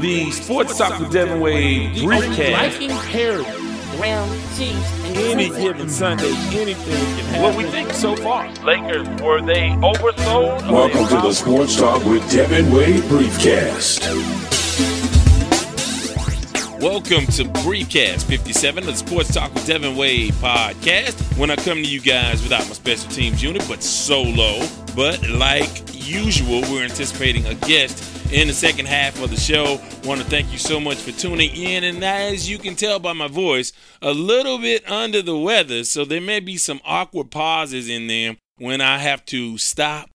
the Sports Talk with Devin Wade briefcast. Liking parody, Brown, cheese, and Any given Sunday, anything can happen. What we think so far. Lakers, were they oversold? or Welcome to the Sports Talk with Devin Wade Briefcast. Welcome to Briefcast 57 of the Sports Talk with Devin Wade podcast. When I come to you guys without my special teams unit, but solo. But like usual, we're anticipating a guest in the second half of the show. Want to thank you so much for tuning in. And as you can tell by my voice, a little bit under the weather, so there may be some awkward pauses in there when I have to stop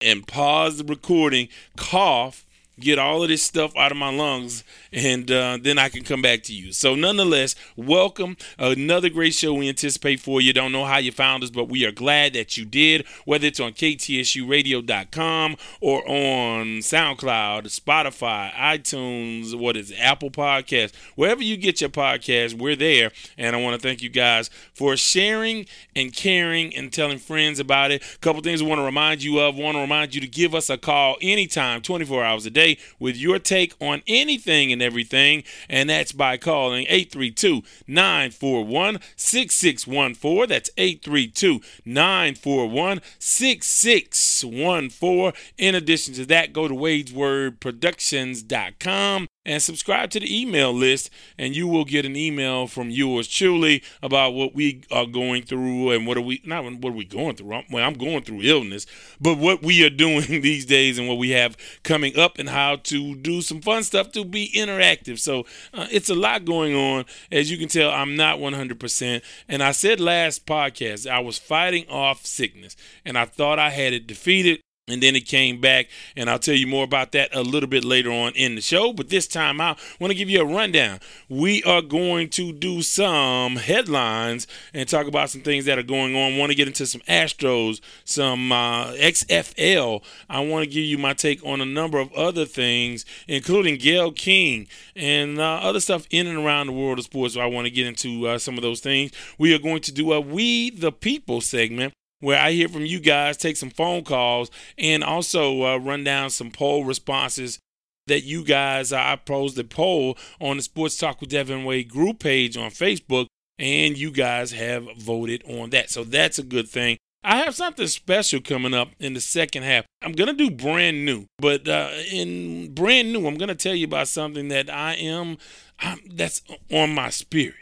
and pause the recording, cough, get all of this stuff out of my lungs, and uh, then I can come back to you. So, nonetheless, welcome. Another great show we anticipate for you. Don't know how you found us, but we are glad that you did, whether it's on KTSURadio.com or on SoundCloud, Spotify, iTunes, what is it, Apple Podcast, wherever you get your podcast, we're there. And I want to thank you guys for sharing and caring and telling friends about it. A couple things I want to remind you of. Want to remind you to give us a call anytime, 24 hours a day, with your take on anything and everything. And that's by calling 832 941 6614. That's 832 941 6614. In addition to that, go to wadeswordproductions.com and subscribe to the email list and you will get an email from yours truly about what we are going through and what are we not what are we going through I'm, well i'm going through illness but what we are doing these days and what we have coming up and how to do some fun stuff to be interactive. So uh, it's a lot going on. As you can tell i'm not 100% and i said last podcast i was fighting off sickness and i thought i had it defeated and then it came back, and I'll tell you more about that a little bit later on in the show. But this time I want to give you a rundown. We are going to do some headlines and talk about some things that are going on. Want to get into some Astros, some uh, XFL. I want to give you my take on a number of other things, including Gayle King and uh, other stuff in and around the world of sports. So I want to get into uh, some of those things. We are going to do a We the People segment where I hear from you guys, take some phone calls, and also uh, run down some poll responses that you guys. Uh, I posed a poll on the Sports Talk with Devin Wade group page on Facebook, and you guys have voted on that. So that's a good thing. I have something special coming up in the second half. I'm going to do brand new, but uh, in brand new, I'm going to tell you about something that I am, I'm, that's on my spirit.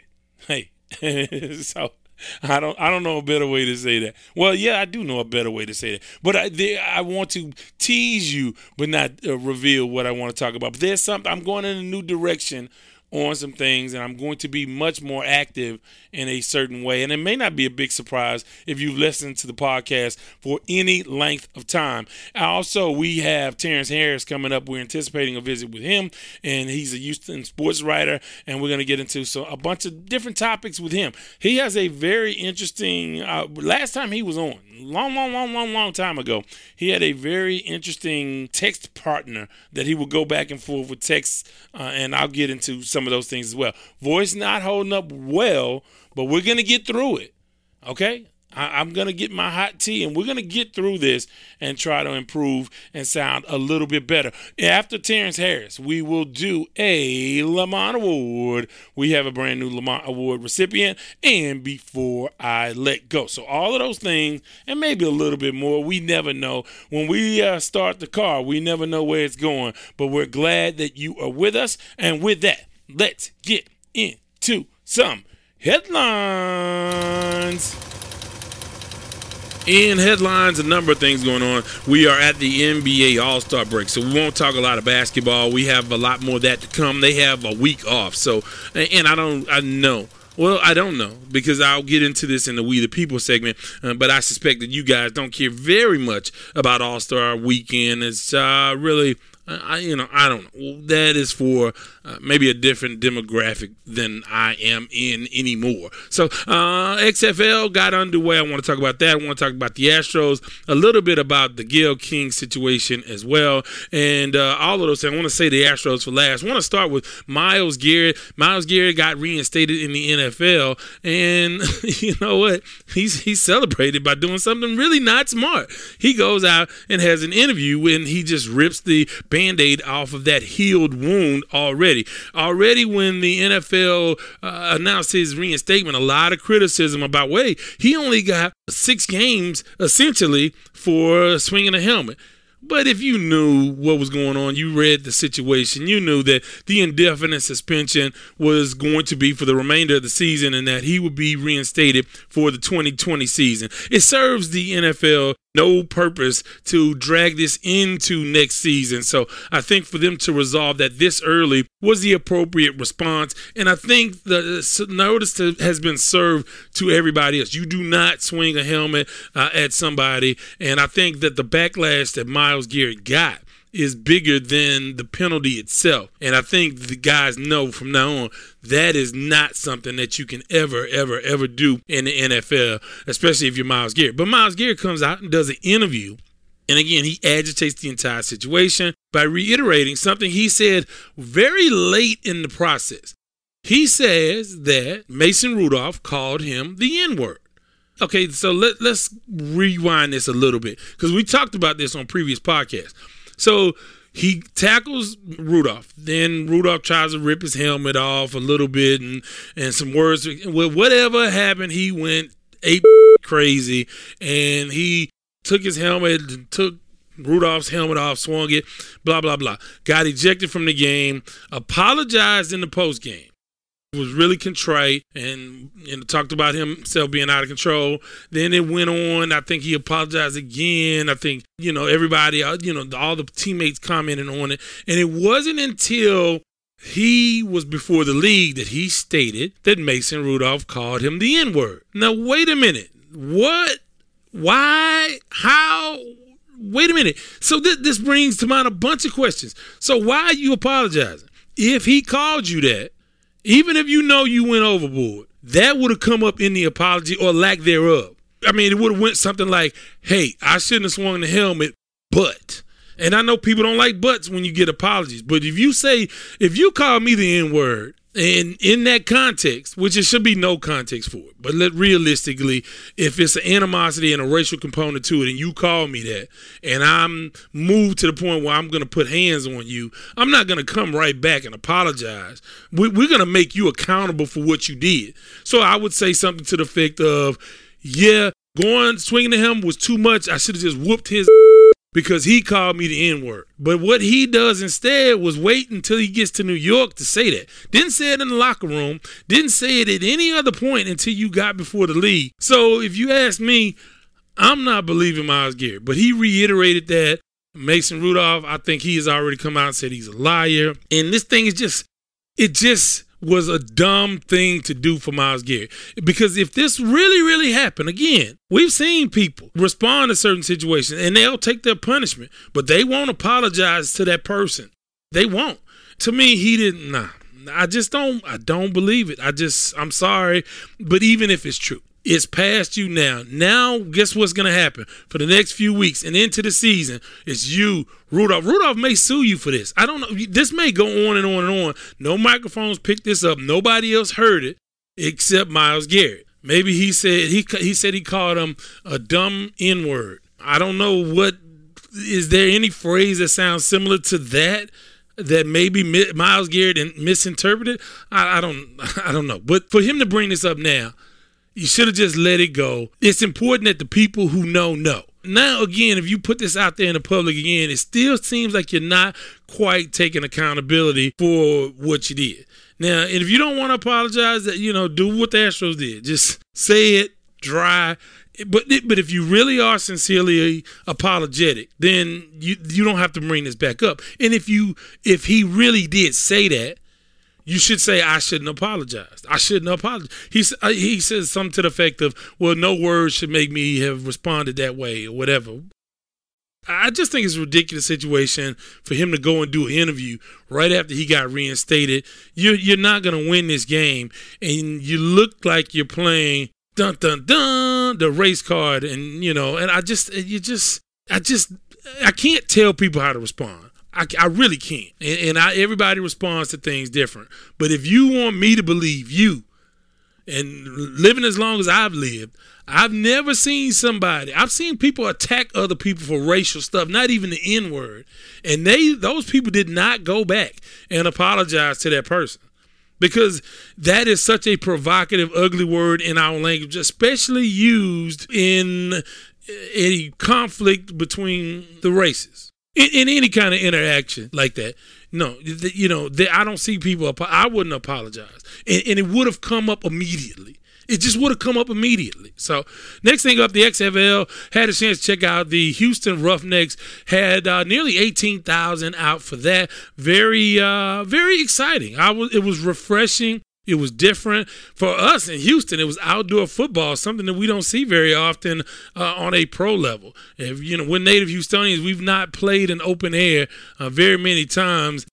Hey, so I don't I don't know a better way to say that. Well, yeah, I do know a better way to say that. But I there, I want to tease you, but not uh, reveal what I want to talk about. But there's something I'm going in a new direction on some things and I'm going to be much more active in a certain way. And it may not be a big surprise if you've listened to the podcast for any length of time. Also, we have Terrence Harris coming up. We're anticipating a visit with him, and he's a Houston sports writer, and we're going to get into so a bunch of different topics with him. He has a very interesting. Uh, last time he was on, long, long, long, long, long time ago, he had a very interesting text partner that he would go back and forth with text, uh, and I'll get into some of those things as well. Voice not holding up well, but we're gonna get through it. Okay. I, am gonna get my hot tea, and we're gonna get through this and try to improve and sound a little bit better. After Terrence Harris, we will do a Lamont Award. We have a brand new Lamont Award recipient, and before I let go, so all of those things, and maybe a little bit more. We never know when we uh, start the car. We never know where it's going, but we're glad that you are with us. And with that, let's get into some headlines. In headlines, a number of things going on. We are at the NBA All Star break, so we won't talk a lot of basketball. We have a lot more of that to come. They have a week off, so and I don't, I know. Well, I don't know because I'll get into this in the We the People segment, uh, but I suspect that you guys don't care very much about All Star Weekend. It's uh, really I, you know, I don't know. That is for uh, maybe a different demographic than I am in anymore. So, uh, XFL got underway. I want to talk about that. I want to talk about the Astros, a little bit about the Gayle King situation as well, and uh, all of those. I want to say the Astros for last. I want to start with Myles Garrett. Myles Garrett got reinstated in the NFL, and you know what? He's he's celebrated by doing something really not smart. He goes out and has an interview, and he just rips the band aid off of that healed wound already. Already, when the NFL uh, announced his reinstatement, a lot of criticism about, wait, he only got six games essentially for swinging a helmet. But if you knew what was going on, you read the situation, you knew that the indefinite suspension was going to be for the remainder of the season and that he would be reinstated for the 2020 season. It serves the NFL no purpose to drag this into next season. So I think for them to resolve that this early was the appropriate response. And I think the notice has been served to everybody else. You do not swing a helmet uh, at somebody. And I think that the backlash that Myles Garrett got is bigger than the penalty itself. And I think the guys know from now on that is not something that you can ever, ever, ever do in the NFL, especially if you're Myles Garrett. But Myles Garrett comes out and does an interview. And again, he agitates the entire situation by reiterating something he said very late in the process. He says that Mason Rudolph called him the N word. Okay, so let, let's rewind this a little bit because we talked about this on previous podcasts. So he tackles Rudolph. Then Rudolph tries to rip his helmet off a little bit and and some words. Well, whatever happened, he went ape crazy and he took his helmet took Rudolph's helmet off, swung it, blah blah blah. Got ejected from the game. Apologized in the post game was really contrite and, talked about himself being out of control. Then it went on. I think he apologized again. I think, you know, everybody, uh, you know, all the teammates commented on it. And it wasn't until he was before the league that he stated that Mason Rudolph called him the N word. Now, wait a minute. What? Why? How? Wait a minute. So th- this brings to mind a bunch of questions. So why are you apologizing? If he called you that, even if you know you went overboard, that would have come up in the apology or lack thereof. I mean, it would have went something like, "Hey, I shouldn't have swung the helmet, but." And I know people don't like buts when you get apologies, but if you say, if you call me the N word and in that context, which it should be no context for it, but let realistically, if it's an animosity and a racial component to it, and you call me that, and I'm moved to the point where I'm going to put hands on you, I'm not going to come right back and apologize. We're going to make you accountable for what you did. So I would say something to the effect of, yeah, going swinging to him was too much. I should have just whooped his because he called me the N word. But what he does instead was wait until he gets to New York to say that. Didn't say it in the locker room, didn't say it at any other point until you got before the league. So if you ask me, I'm not believing Myles Garrett, but he reiterated that. Mason Rudolph, I think he has already come out and said he's a liar. And this thing is just, it just was a dumb thing to do for Myles Garrett. Because if this really, really happened, again, we've seen people respond to certain situations and they'll take their punishment, but they won't apologize to that person. They won't. To me, he didn't. Nah, I just don't. I don't believe it. I just. I'm sorry, but even if it's true, it's past you now. Now, guess what's going to happen for the next few weeks and into the season? It's you, Rudolph. Rudolph may sue you for this. I don't know. This may go on and on and on. No microphones picked this up. Nobody else heard it except Myles Garrett. Maybe he said he he said he called him a dumb N word. I don't know what. Is there any phrase that sounds similar to that? that maybe Myles Garrett misinterpreted. I, I, don't, I don't know. But for him to bring this up now, you should have just let it go. It's important that the people who know know. Now, again, if you put this out there in the public again, it still seems like you're not quite taking accountability for what you did. Now, and if you don't want to apologize, that you know, do what the Astros did. Just say it dry. But but if you really are sincerely apologetic, then you you don't have to bring this back up. And if you if he really did say that, you should say I shouldn't apologize. I shouldn't apologize. He uh, he says something to the effect of, "Well, no words should make me have responded that way or whatever." I just think it's a ridiculous situation for him to go and do an interview right after he got reinstated. You're you're not gonna win this game, and you look like you're playing dun dun dun the race card, and you know, and I just you just I just I can't tell people how to respond. I, I really can't. And, and I, everybody responds to things different. But if you want me to believe you, and living as long as I've lived, I've never seen somebody. I've seen people attack other people for racial stuff, not even the N word, and they those people did not go back and apologize to that person because that is such a provocative, ugly word in our language, especially used in any conflict between the races in, in any kind of interaction like that. No, you know, I don't see people. I wouldn't apologize, and, and it would have come up immediately. It just would have come up immediately. So next thing up, the XFL had a chance to check out the Houston Roughnecks. Had uh, nearly eighteen thousand out for that. Very, uh, very exciting. I was. It was refreshing. It was different for us in Houston. It was outdoor football, something that we don't see very often uh, on a pro level. If you know, we're native Houstonians. We've not played in open air uh, very many times.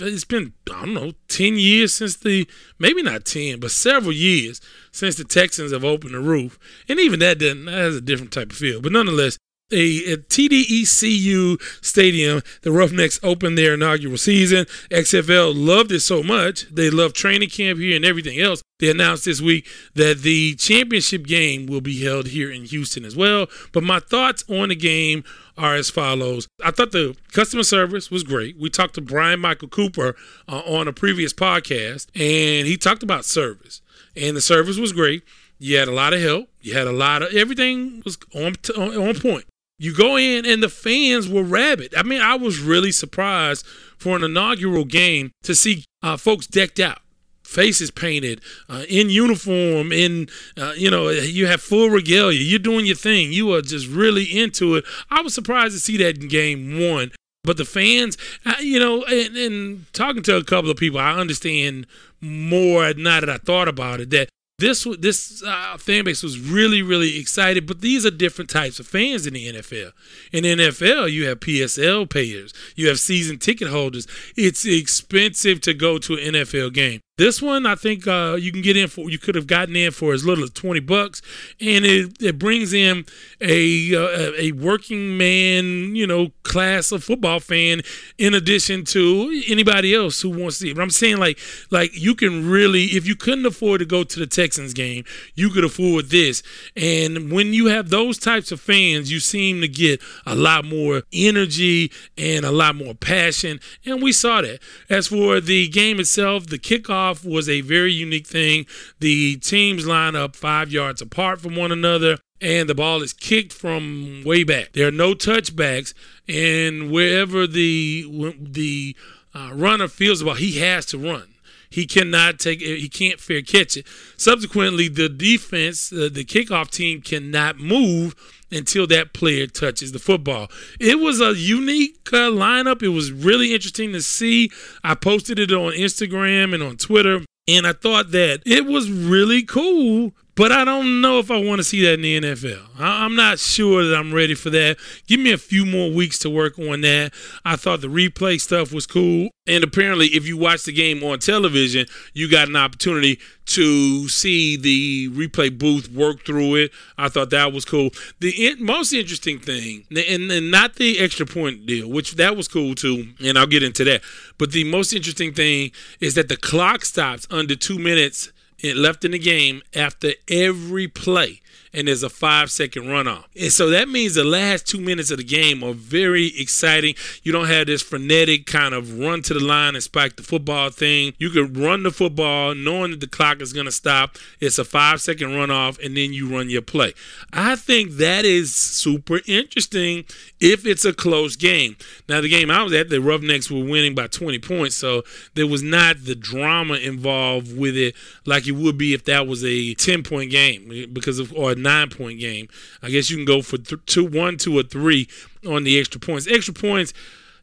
It's been I don't know ten years since the maybe not ten, but several years since the Texans have opened the roof, and even that doesn't that has a different type of feel. But nonetheless, a, TDECU stadium, the Roughnecks opened their inaugural season. XFL loved it so much. They love training camp here and everything else. They announced this week that the championship game will be held here in Houston as well. But my thoughts on the game are as follows. I thought the customer service was great. We talked to Brian Michael Cooper uh, on a previous podcast, and he talked about service. And the service was great. You had a lot of help. You had a lot of everything was on, on, on point. You go in and the fans were rabid. I mean, I was really surprised for an inaugural game to see uh, folks decked out, faces painted, uh, in uniform, in uh, you know, you have full regalia. You're doing your thing. You are just really into it. I was surprised to see that in game one. But the fans, uh, you know, and, and talking to a couple of people, I understand more now that I thought about it that this this uh, fan base was really really excited but these are different types of fans in the NFL in the NFL you have PSL payers you have season ticket holders. It's expensive to go to an NFL game this one, I think uh, you can get in for. You could have gotten in for as little as twenty bucks, and it, it brings in a uh, a working man, you know, class of football fan in addition to anybody else who wants to see it. But I'm saying like like you can really, if you couldn't afford to go to the Texans game, you could afford this. And when you have those types of fans, you seem to get a lot more energy and a lot more passion, and we saw that. As for the game itself, the kickoff was a very unique thing. The teams line up five yards apart from one another, and the ball is kicked from way back. There are no touchbacks, and wherever the the uh, runner feels about, he has to run. He cannot take. He can't fair catch it. Subsequently, the defense, uh, the kickoff team, cannot move until that player touches the football. It was a unique uh, lineup. It was really interesting to see. I posted it on Instagram and on Twitter. And I thought that it was really cool but I don't know if I want to see that in the NFL. I, am not sure that I'm ready for that. Give me a few more weeks to work on that. I thought the replay stuff was cool. And apparently, if you watch the game on television, you got an opportunity to see the replay booth work through it. I thought that was cool. The most interesting thing, and, and not the extra point deal, which that was cool too, and I'll get into that. But the most interesting thing is that the clock stops under two minutes left in the game after every play and there's a five second runoff. And so that means the last two minutes of the game are very exciting. You don't have this frenetic kind of run to the line and spike the football thing. You can run the football knowing that the clock is going to stop. It's a five second runoff, and then you run your play. I think that is super interesting if it's a close game. Now, the game I was at, the Roughnecks were winning by 20 points, so there was not the drama involved with it like it would be if that was a 10 point game because of or nine point game. I guess you can go for th- two, one, two, or three on the extra points. Extra points,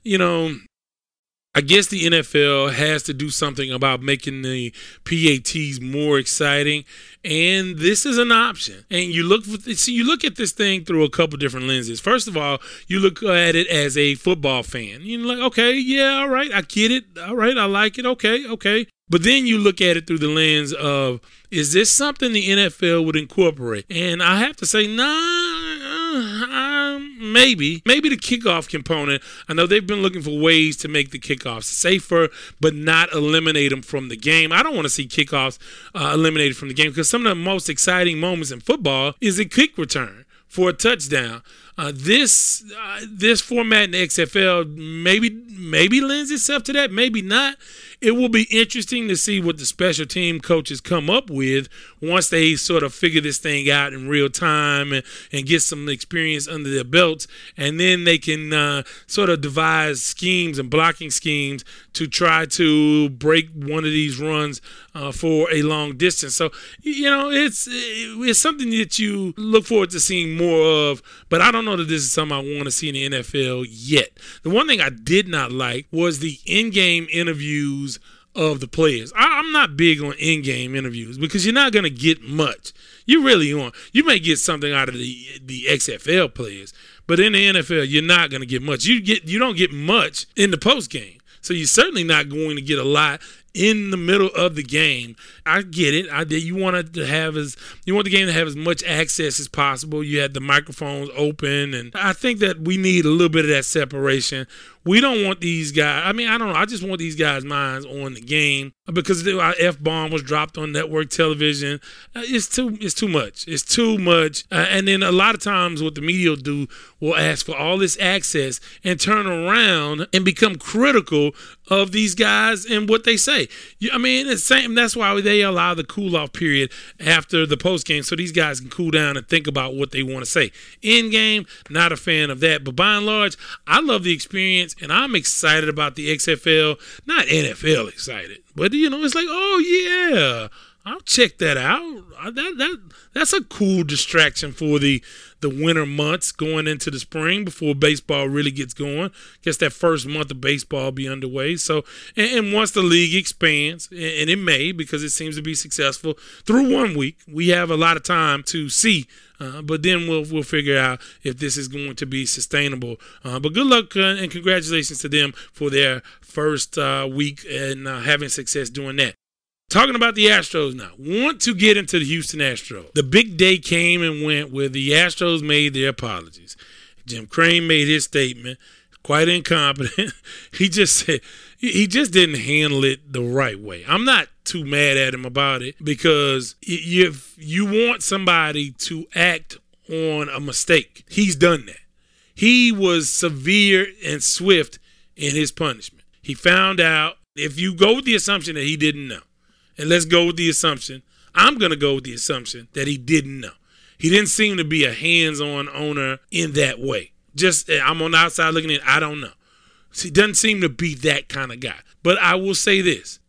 you know, I guess the NFL has to do something about making the PATs more exciting, and this is an option. And you look for see, you look at this thing through a couple different lenses. First of all, you look at it as a football fan. You're like, okay, yeah, all right, I get it. All right, I like it. Okay, okay. But then you look at it through the lens of is this something the NFL would incorporate? And I have to say, nah, um, maybe, maybe the kickoff component. I know they've been looking for ways to make the kickoffs safer, but not eliminate them from the game. I don't want to see kickoffs uh, eliminated from the game because some of the most exciting moments in football is a kick return for a touchdown. Uh, this uh, this format in the XFL maybe maybe lends itself to that, maybe not. It will be interesting to see what the special team coaches come up with once they sort of figure this thing out in real time and, and get some experience under their belts, and then they can uh, sort of devise schemes and blocking schemes to try to break one of these runs uh, for a long distance. So you know it's it's something that you look forward to seeing more of, but I don't know that this is something I want to see in the NFL yet. The one thing I did not like was the in-game interviews of the players. I, am not big on in-game interviews because you're not going to get much. You really aren't. You may get something out of the the XFL players, but in the NFL, you're not going to get much. You get you don't get much in the post game. So you're certainly not going to get a lot in the middle of the game. I get it. I did. You want to have as you want the game to have as much access as possible. You had the microphones open, and I think that we need a little bit of that separation. We don't want these guys. I mean, I don't know. I just want these guys' minds on the game because our f bomb was dropped on network television. Uh, it's too. It's too much. It's too much. Uh, and then a lot of times, what the media will do will ask for all this access and turn around and become critical of these guys and what they say. I mean, it's same. That's why they allow the cool off period after the post game, so these guys can cool down and think about what they want to say. In game, not a fan of that. But by and large, I love the experience and I'm excited about the XFL. Not NFL excited, but you know, it's like, oh yeah, I'll check that out. That that that's a cool distraction for the the winter months going into the spring before baseball really gets going. Guess that first month of baseball be underway. So, and, and once the league expands, and it may because it seems to be successful through one week, we have a lot of time to see uh, but then we'll we'll figure out if this is going to be sustainable. Uh, but good luck uh, and congratulations to them for their first uh, week and uh, having success doing that. Talking about the Astros now, want to get into the Houston Astros. The big day came and went where the Astros made their apologies. Jim Crane made his statement, quite incompetent. he just said he just didn't handle it the right way. I'm not too mad at him about it because if you want somebody to act on a mistake, he's done that. He was severe and swift in his punishment. He found out if you go with the assumption that he didn't know, and let's go with the assumption, I'm going to go with the assumption that he didn't know. He didn't seem to be a hands on owner in that way. Just, eh, I'm on the outside looking in, I don't know. He doesn't seem to be that kind of guy. But I will say this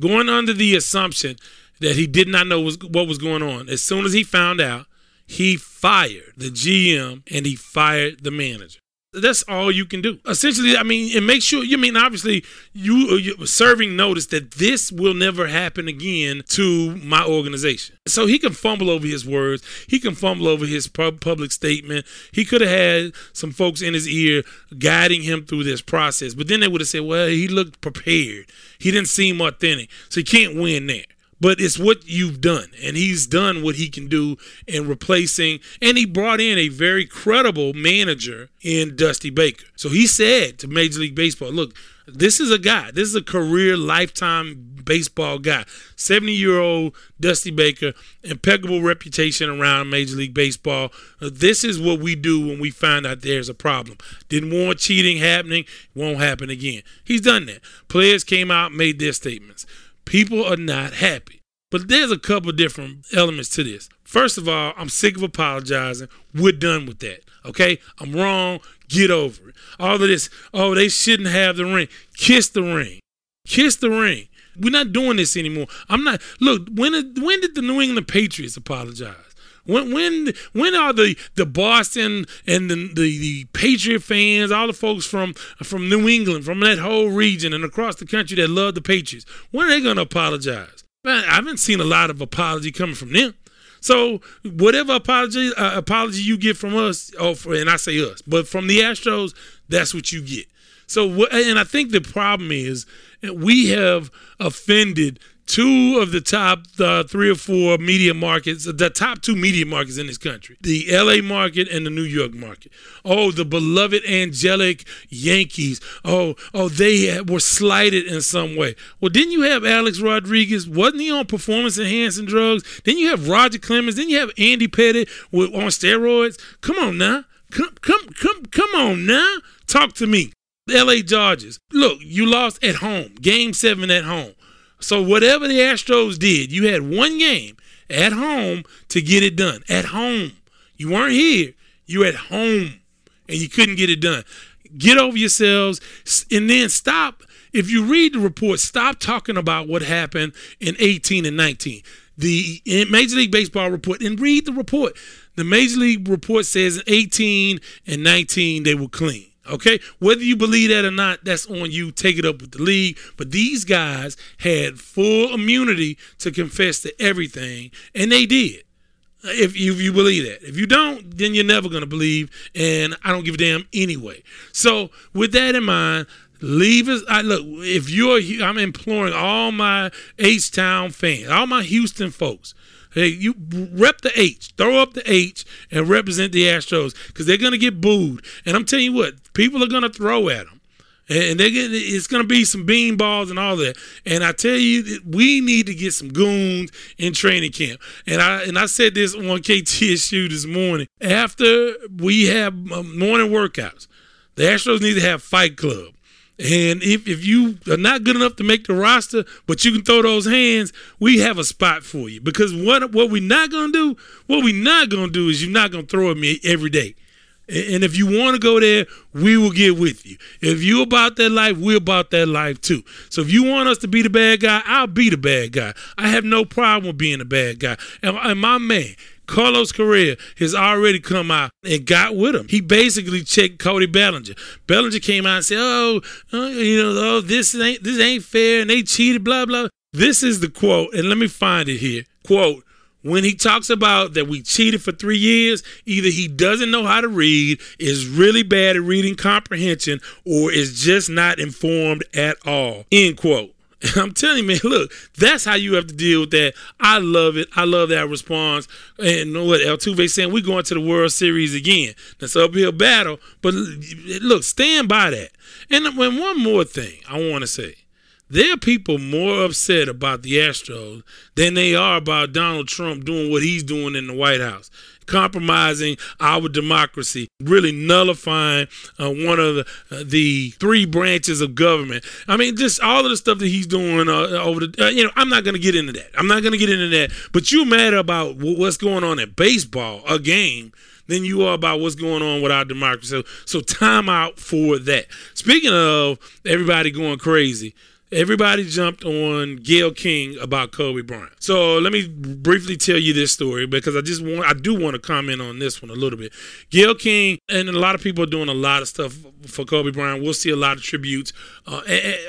going under the assumption that he did not know what was going on, as soon as he found out, he fired the GM and he fired the manager. That's all you can do. Essentially, I mean, and make sure, you mean, obviously, you, uh, you serving notice that this will never happen again to my organization. So he can fumble over his words. He can fumble over his public statement. He could have had some folks in his ear guiding him through this process. But then they would have said, well, he looked prepared. He didn't seem authentic. So he can't win there but it's what you've done and he's done what he can do in replacing and he brought in a very credible manager in dusty baker. So he said to major league baseball look this is a guy this is a career lifetime baseball guy 70 year old dusty baker impeccable reputation around major league baseball. This is what we do when we find out there's a problem. Didn't want cheating happening won't happen again. He's done that. Players came out made their statements People are not happy. But there's a couple different elements to this. First of all, I'm sick of apologizing. We're done with that. Okay? I'm wrong. Get over it. All of this, oh, they shouldn't have the ring. Kiss the ring. Kiss the ring. We're not doing this anymore. I'm not. Look, when when did the New England Patriots apologize? When when when are the the Boston and the, the the Patriot fans, all the folks from from New England, from that whole region and across the country that love the Patriots, when are they going to apologize? Man, I haven't seen a lot of apology coming from them. So whatever apology uh, apology you get from us, oh, for, and I say us, but from the Astros, that's what you get. So and I think the problem is we have offended two of the top three or four media markets, the top two media markets in this country the LA market and the New York market. Oh, the beloved angelic Yankees. Oh, oh, they were slighted in some way. Well, didn't you have Alex Rodriguez? Wasn't he on performance enhancing drugs? Didn't you have Roger Clemens? Didn't you have Andy Pettitte with, on steroids? Come on now. Come, come, come, come on now. Talk to me. LA Dodgers. Look, you lost at home. Game seven at home. So whatever the Astros did, you had one game at home to get it done. At home. You weren't here. You at home and you couldn't get it done. Get over yourselves and then stop. If you read the report, stop talking about what happened in 18 and 19. The Major League Baseball report and read the report. The Major League report says in 18 and 19 they were clean. Okay, whether you believe that or not, that's on you. Take it up with the league. But these guys had full immunity to confess to everything, and they did. If you, if you believe that, if you don't, then you're never gonna believe, and I don't give a damn anyway. So with that in mind, leave us. I look if you're. I'm imploring all my H Town fans, all my Houston folks. Hey, you rep the H, throw up the H, and represent the Astros because they're gonna get booed. And I'm telling you what, people are gonna throw at them and they get it's going to be some bean balls and all that. And I tell you, we need to get some goons in training camp. And I and I said this on KTSU this morning. After we have um, morning workouts, the Astros need to have Fight Club. And if, if you are not good enough to make the roster, but you can throw those hands, we have a spot for you. Because what what we're not gonna do, what we're not gonna do is you're not gonna throw at me every day. And if you want to go there, we will get with you. If you about that life, we're about that life too. So if you want us to be the bad guy, I'll be the bad guy. I have no problem with being the bad guy. And, my man, Carlos Correa has already come out and got with him. He basically checked Cody Bellinger. Bellinger came out and said, "Oh, uh, you know, oh, this ain't this ain't fair, and they cheated." Blah blah. This is the quote, and let me find it here. Quote: when he talks about that we cheated for three years, either he doesn't know how to read, is really bad at reading comprehension, or is just not informed at all. End quote. I'm telling you, man, look, that's how you have to deal with that. I love it. I love that response. And know what Altuve saying? We're going to the World Series again. That's uphill battle. But look, stand by that. And uh, one more thing I want to say. There are people more upset about the Astros than they are about Donald Trump doing what he's doing in the White House, compromising our democracy, really nullifying uh, one of the, uh, the three branches of government. I mean, just all of the stuff that he's doing uh, over the. Uh, you know, I'm not going to get into that. I'm not going to get into that. But you're mad about what's going on in baseball, a game than you are about what's going on with our democracy. So, so time out for that. Speaking of everybody going crazy, Everybody jumped on Gayle King about Kobe Bryant. So let me briefly tell you this story because I just want I do want to comment on this one a little bit. Gayle King and a lot of people are doing a lot of stuff for Kobe Bryant. We'll see a lot of tributes uh,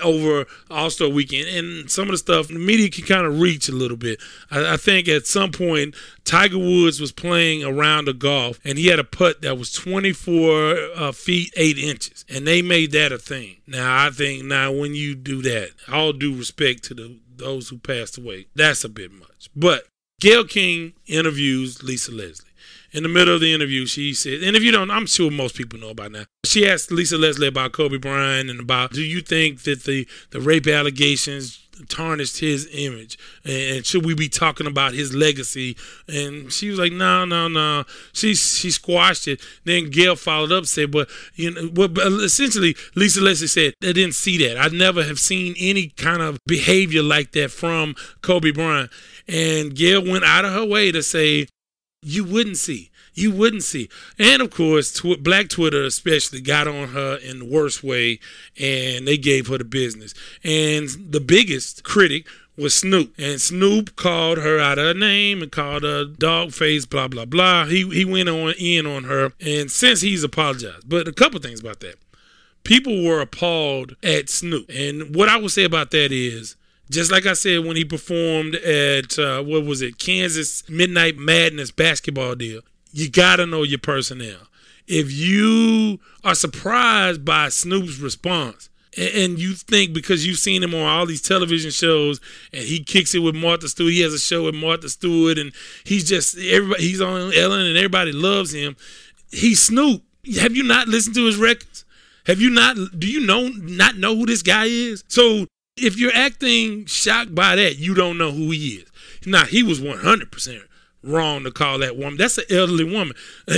over All Star Weekend, and some of the stuff the media can kind of reach a little bit. I, I think at some point Tiger Woods was playing around the golf, and he had a putt that was 24 uh, feet 8 inches, and they made that a thing. Now, I think now when you do that, all due respect to the those who passed away, that's a bit much. But Gayle King interviews Lisa Leslie. In the middle of the interview, she said, and if you don't, I'm sure most people know about now. She asked Lisa Leslie about Kobe Bryant and about, do you think that the, the rape allegations tarnished his image. And should we be talking about his legacy? And she was like no no no she she squashed it. Then gayle followed up said but you know but essentially lisa leslie said i didn't see that. I never have seen any kind of behavior like that from kobe bryant. And gayle went out of her way to say you wouldn't see you wouldn't see. And of course, tw- Black Twitter especially got on her in the worst way, and they gave her the business. And the biggest critic was Snoop, and Snoop called her out of her name and called her dog face, blah blah blah. He he went on in on her, and since he's apologized, but a couple things about that. People were appalled at Snoop, and what I would say about that is just like I said when he performed at uh, what was it, Kansas Midnight Madness basketball deal you got to know your personnel. If you are surprised by Snoop's response, And, you think because you've seen him on all these television shows, and he kicks it with Martha Stewart. He has a show with Martha Stewart, and he's just everybody. He's on Ellen, and everybody loves him. He's Snoop. Have you not listened to his records? Have you not? Do you know not know who this guy is? So if you're acting shocked by that, you don't know who he is. Now he was 100 percent wrong to call that woman. That's an elderly woman,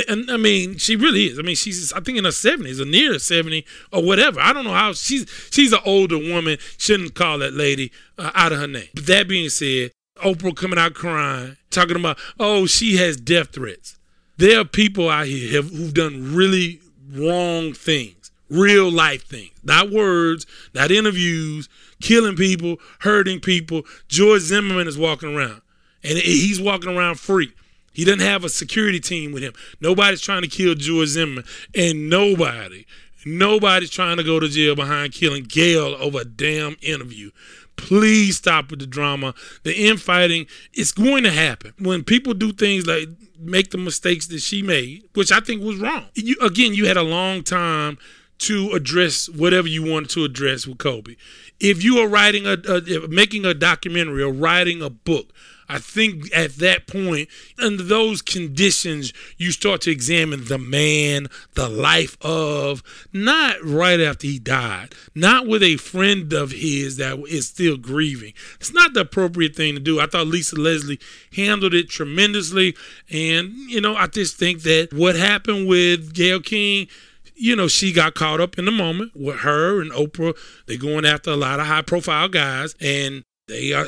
and I mean she really is. I mean she's I think in her 70s or near 70 or whatever. I don't know how she's she's an older woman. Shouldn't call that lady uh, out of her name. But that being said, Oprah coming out crying, talking about oh she has death threats. There are people out here who've done really wrong things, real life things, not words, not interviews, killing people, hurting people. George Zimmerman is walking around, and he's walking around free. He doesn't have a security team with him. Nobody's trying to kill George Zimmerman, and nobody, nobody's trying to go to jail behind killing Gayle over a damn interview. Please stop with the drama. The infighting, it's going to happen. When people do things like make the mistakes that she made, which I think was wrong. You, again, you had a long time to address whatever you wanted to address with Kobe. If you are writing a, a making a documentary or writing a book, I think at that point, under those conditions, you start to examine the man, the life of, not right after he died, not with a friend of his that is still grieving. It's not the appropriate thing to do. I thought Lisa Leslie handled it tremendously. And, you know, I just think that what happened with Gayle King, you know, she got caught up in the moment with her and Oprah. They're going after a lot of high profile guys, and they are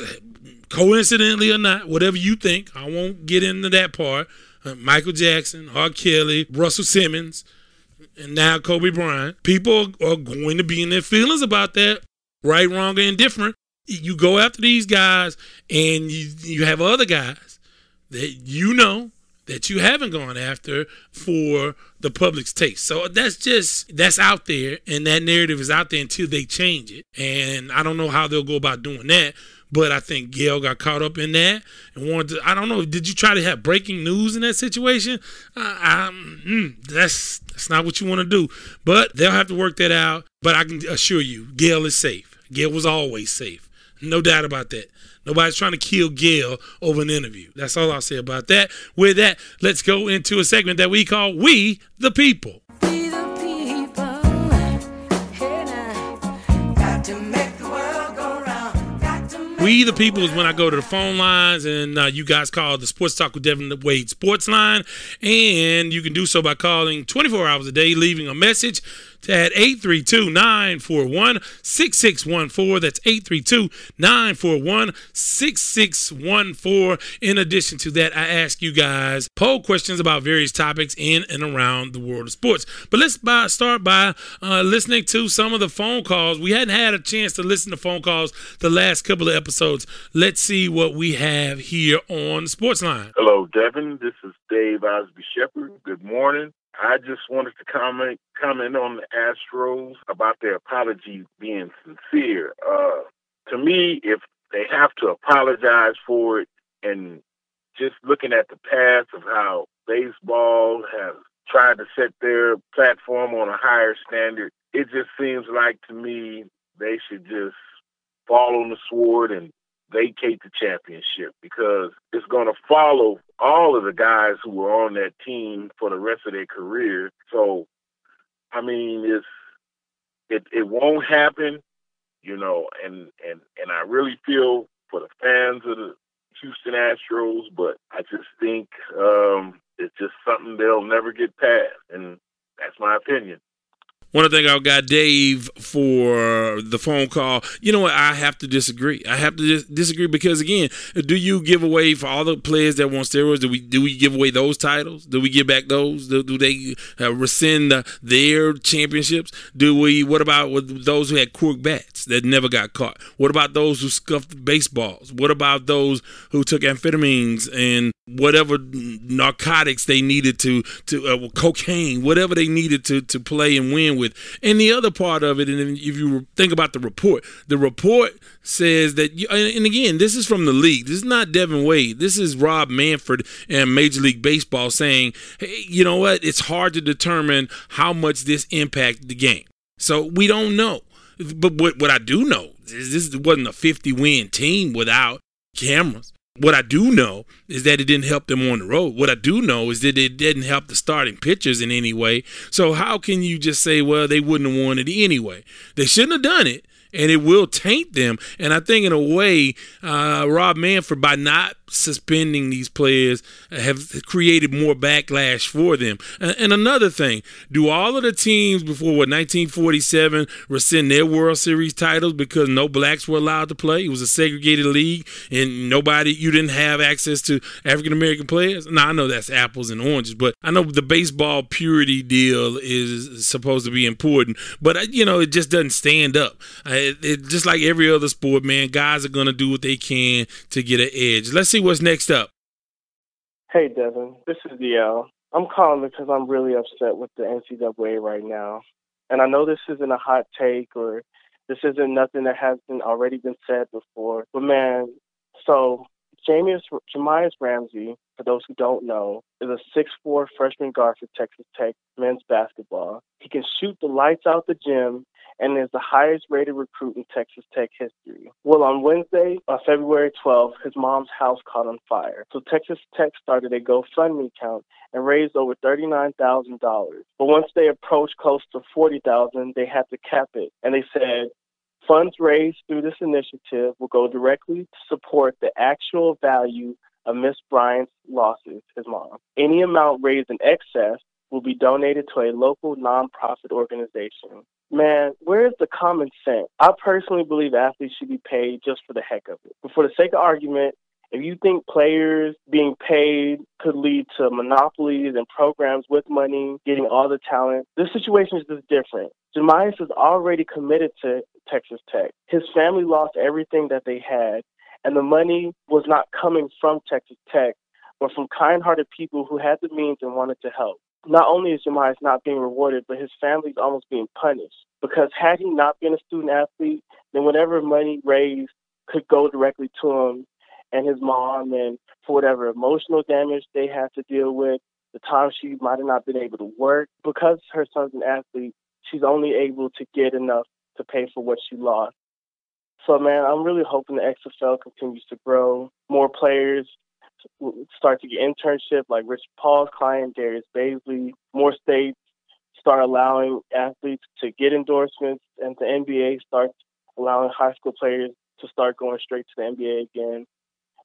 coincidentally or not, whatever you think, I won't get into that part. Uh, Michael Jackson, R. Kelly, Russell Simmons, and now Kobe Bryant. People are going to be in their feelings about that, right, wrong, or indifferent. You go after these guys, and you, you have other guys that you know that you haven't gone after for the public's taste. So that's just that's out there and that narrative is out there until they change it. And I don't know how they'll go about doing that. But I think Gayle got caught up in that and wanted to. I don't know. Did you try to have breaking news in that situation? Uh, mm, that's that's not what you want to do. But they'll have to work that out. But I can assure you, Gayle is safe. Gayle was always safe. No doubt about that. Nobody's trying to kill Gayle over an interview. That's all I'll say about that. With that, let's go into a segment that we call We the People. We the people is when I go to the phone lines and uh, you guys call the Sports Talk with Devin Wade Sports Line. And you can do so by calling 24 hours a day, leaving a message at 832-941-6614. That's 832-941-6614. In addition to that, I ask you guys poll questions about various topics in and around the world of sports. But let's by, start by uh, listening to some of the phone calls. We hadn't had a chance to listen to phone calls the last couple of episodes. Let's see what we have here on Sportsline. Hello, Devin. This is Dave Osby Shepard. Good morning. I just wanted to comment comment on the Astros about their apology being sincere. Uh, to me, if they have to apologize for it, and just looking at the past of how baseball has tried to set their platform on a higher standard, it just seems like to me they should just fall on the sword and vacate the championship because it's going to follow all of the guys who were on that team for the rest of their career. So, I mean, it's it it won't happen, you know, and and and I really feel for the fans of the Houston Astros, but I just think um, it's just something they'll never get past, and that's my opinion want to thank our guy Dave for the phone call. You know what? I have to disagree. I have to dis- disagree because again, do you give away for all the players that want steroids? Do we do we give away those titles? Do we give back those? Do, do they uh, rescind uh, their championships? Do we? What about with those who had cork bats that never got caught? What about those who scuffed baseballs? What about those who took amphetamines and whatever narcotics they needed to to uh, cocaine, whatever they needed to to play and win with. And the other part of it, and if you think about the report, the report says that, you, and again, this is from the league. This is not Devin Wade. This is Rob Manfred and Major League Baseball saying, hey, you know what? It's hard to determine how much this impacted the game. So we don't know. But what what I do know is this wasn't a 50 win team without cameras. What I do know is that it didn't help them on the road. What I do know is that it didn't help the starting pitchers in any way. So how can you just say, well, they wouldn't have won it anyway? They shouldn't have done it and it will taint them. And I think in a way, uh, Rob Manfred, by not suspending these players, have created more backlash for them. And, another thing, do all of the teams before what 1947 rescind their World Series titles because no blacks were allowed to play? It was a segregated league, and nobody, you didn't have access to African American players. Now I know that's apples and oranges, but I know the baseball purity deal is supposed to be important, but uh, you know it just doesn't stand up. It, it, just like every other sport, man, guys are gonna do what they can to get an edge. Let's see what's next up. Hey, Devin. This is DL. I'm calling because I'm really upset with the NCAA right now. And I know this isn't a hot take or this isn't nothing that hasn't already been said before. But man, so Jamius, Jahmi'us Ramsey, for those who don't know, is a 6'4 freshman guard for Texas Tech men's basketball. He can shoot the lights out the gym and is the highest rated recruit in Texas Tech history. Well, on Wednesday, on February 12th, his mom's house caught on fire. So Texas Tech started a GoFundMe account and raised over $39,000. But once they approached close to 40,000, they had to cap it. And they said, funds raised through this initiative will go directly to support the actual value of Miss Bryant's losses, his mom. Any amount raised in excess will be donated to a local nonprofit organization man, where's the common sense? I personally believe athletes should be paid just for the heck of it. But for the sake of argument, if you think players being paid could lead to monopolies and programs with money getting all the talent, this situation is just different. Jahmi'us is already committed to Texas Tech. His family lost everything that they had, and the money was not coming from Texas Tech, but from kind hearted people who had the means and wanted to help not only is Jahmi'us not being rewarded, but his family's almost being punished. Because had he not been a student athlete, then whatever money raised could go directly to him and his mom, and for whatever emotional damage they had to deal with, the time she might have not been able to work. Because her son's an athlete, she's only able to get enough to pay for what she lost. So, man, I'm really hoping the XFL continues to grow. More players start to get internships like Rich Paul's client, Darius Bazley. More states start allowing athletes to get endorsements, and the NBA starts allowing high school players to start going straight to the NBA again,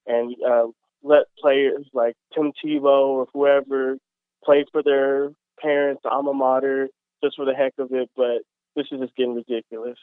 and uh, let players like Tim Tebow or whoever play for their parents' alma mater just for the heck of it. But this is just getting ridiculous.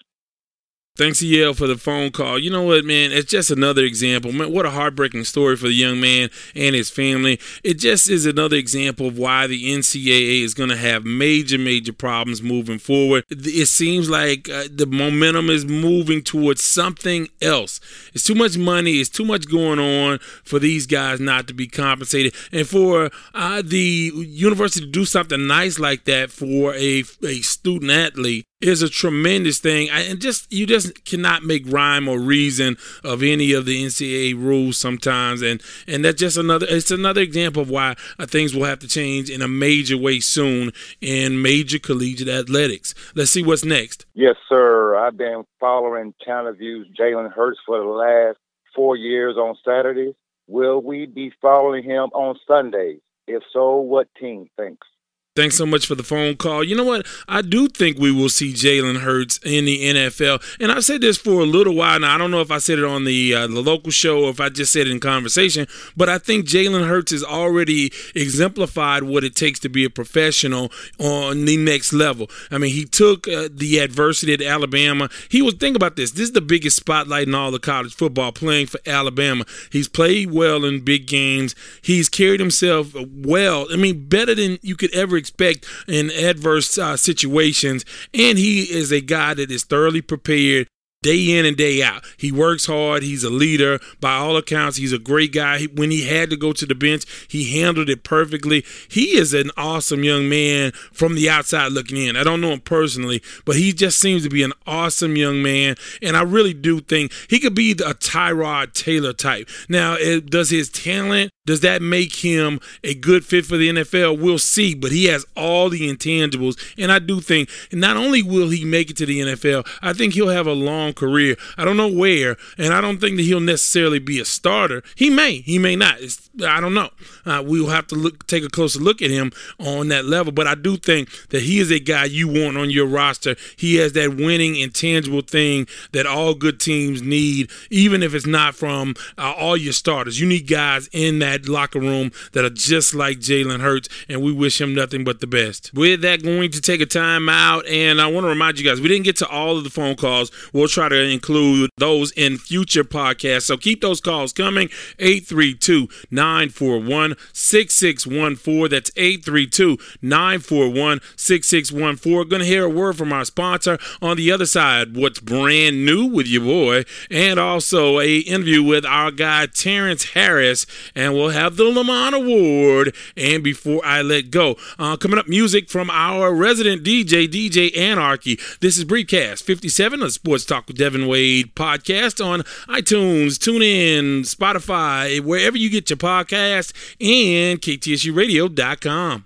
Thanks, Yale, for the phone call. You know what, man? It's just another example. Man, what a heartbreaking story for the young man and his family. It just is another example of why the NCAA is going to have major, major problems moving forward. It seems like uh, the momentum is moving towards something else. It's too much money. It's too much going on for these guys not to be compensated. And for uh, the university to do something nice like that for a, a student athlete is a tremendous thing. And just you just cannot make rhyme or reason of any of the NCAA rules sometimes, and and that's just another. It's another example of why uh, things will have to change in a major way soon in major collegiate athletics. Let's see what's next. Yes, sir. I've been following Channelview's Jalen Hurts for the last four years on Saturdays. Will we be following him on Sundays? If so, what team thinks? Thanks so much for the phone call. You know what? I do think we will see Jalen Hurts in the NFL, and I've said this for a little while now. I don't know if I said it on the uh, the local show or if I just said it in conversation, but I think Jalen Hurts has already exemplified what it takes to be a professional on the next level. I mean, he took uh, the adversity at Alabama. He was think about this. This is the biggest spotlight in all the college football playing for Alabama. He's played well in big games. He's carried himself well. I mean, better than you could ever expect in adverse uh, situations. And he is a guy that is thoroughly prepared day in and day out. He works hard. He's a leader. By all accounts, he's a great guy. When he had to go to the bench, he handled it perfectly. He is an awesome young man from the outside looking in. I don't know him personally, but he just seems to be an awesome young man. And I really do think he could be a Tyrod Taylor type. Now, it, does his talent Does that make him a good fit for the NFL? We'll see, but he has all the intangibles. And I do think not only will he make it to the NFL, I think he'll have a long career. I don't know where, and I don't think that he'll necessarily be a starter. He may, he may not. It's, I don't know. Uh, we'll have to look, take a closer look at him on that level. But I do think that he is a guy you want on your roster. He has that winning intangible thing that all good teams need, even if it's not from uh, all your starters. You need guys in that that locker room that are just like Jalen Hurts, and we wish him nothing but the best. With that, going to take a time out, and I want to remind you guys we didn't get to all of the phone calls. We'll try to include those in future podcasts, so keep those calls coming. 832 941 6614. That's 832 941 6614. Going to hear a word from our sponsor on the other side. What's brand new with your boy, and also a interview with our guy Terrence Harris, and we'll have the Lamont Award. And before I let go, uh, coming up, music from our resident DJ, DJ Anarchy. This is Briefcast 57, a Sports Talk with Devin Wade podcast on iTunes, TuneIn, Spotify, wherever you get your podcast, and KTSURadio.com.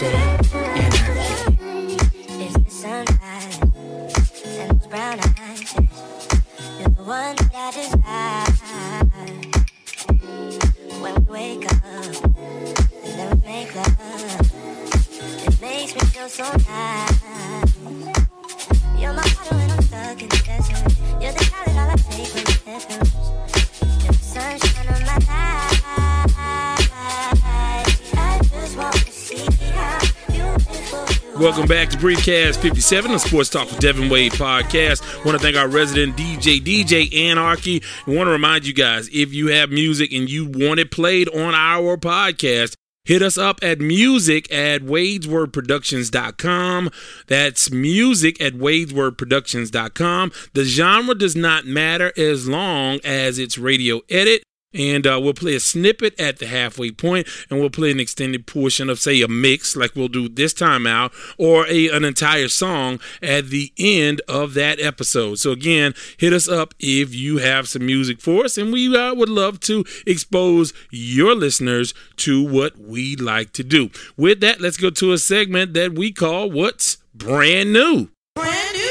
It's the. You're the one that I desire. When we wake up and then we make love, it makes me feel so high. You're my heart when I'm stuck in the desert. You're the color all I take when I'm Welcome back to Briefcast 57, the Sports Talk with Devin Wade podcast. want to thank our resident DJ, DJ Anarchy. I want to remind you guys if you have music and you want it played on our podcast, hit us up at music at wadeswordproductions.com. That's music at wadeswordproductions.com. The genre does not matter as long as it's radio edit and uh, we'll play a snippet at the halfway point and we'll play an extended portion of say a mix like we'll do this time out or a, an entire song at the end of that episode. So again hit us up if you have some music for us and we uh, would love to expose your listeners to what we like to do. With that let's go to a segment that we call what's brand new? Brand new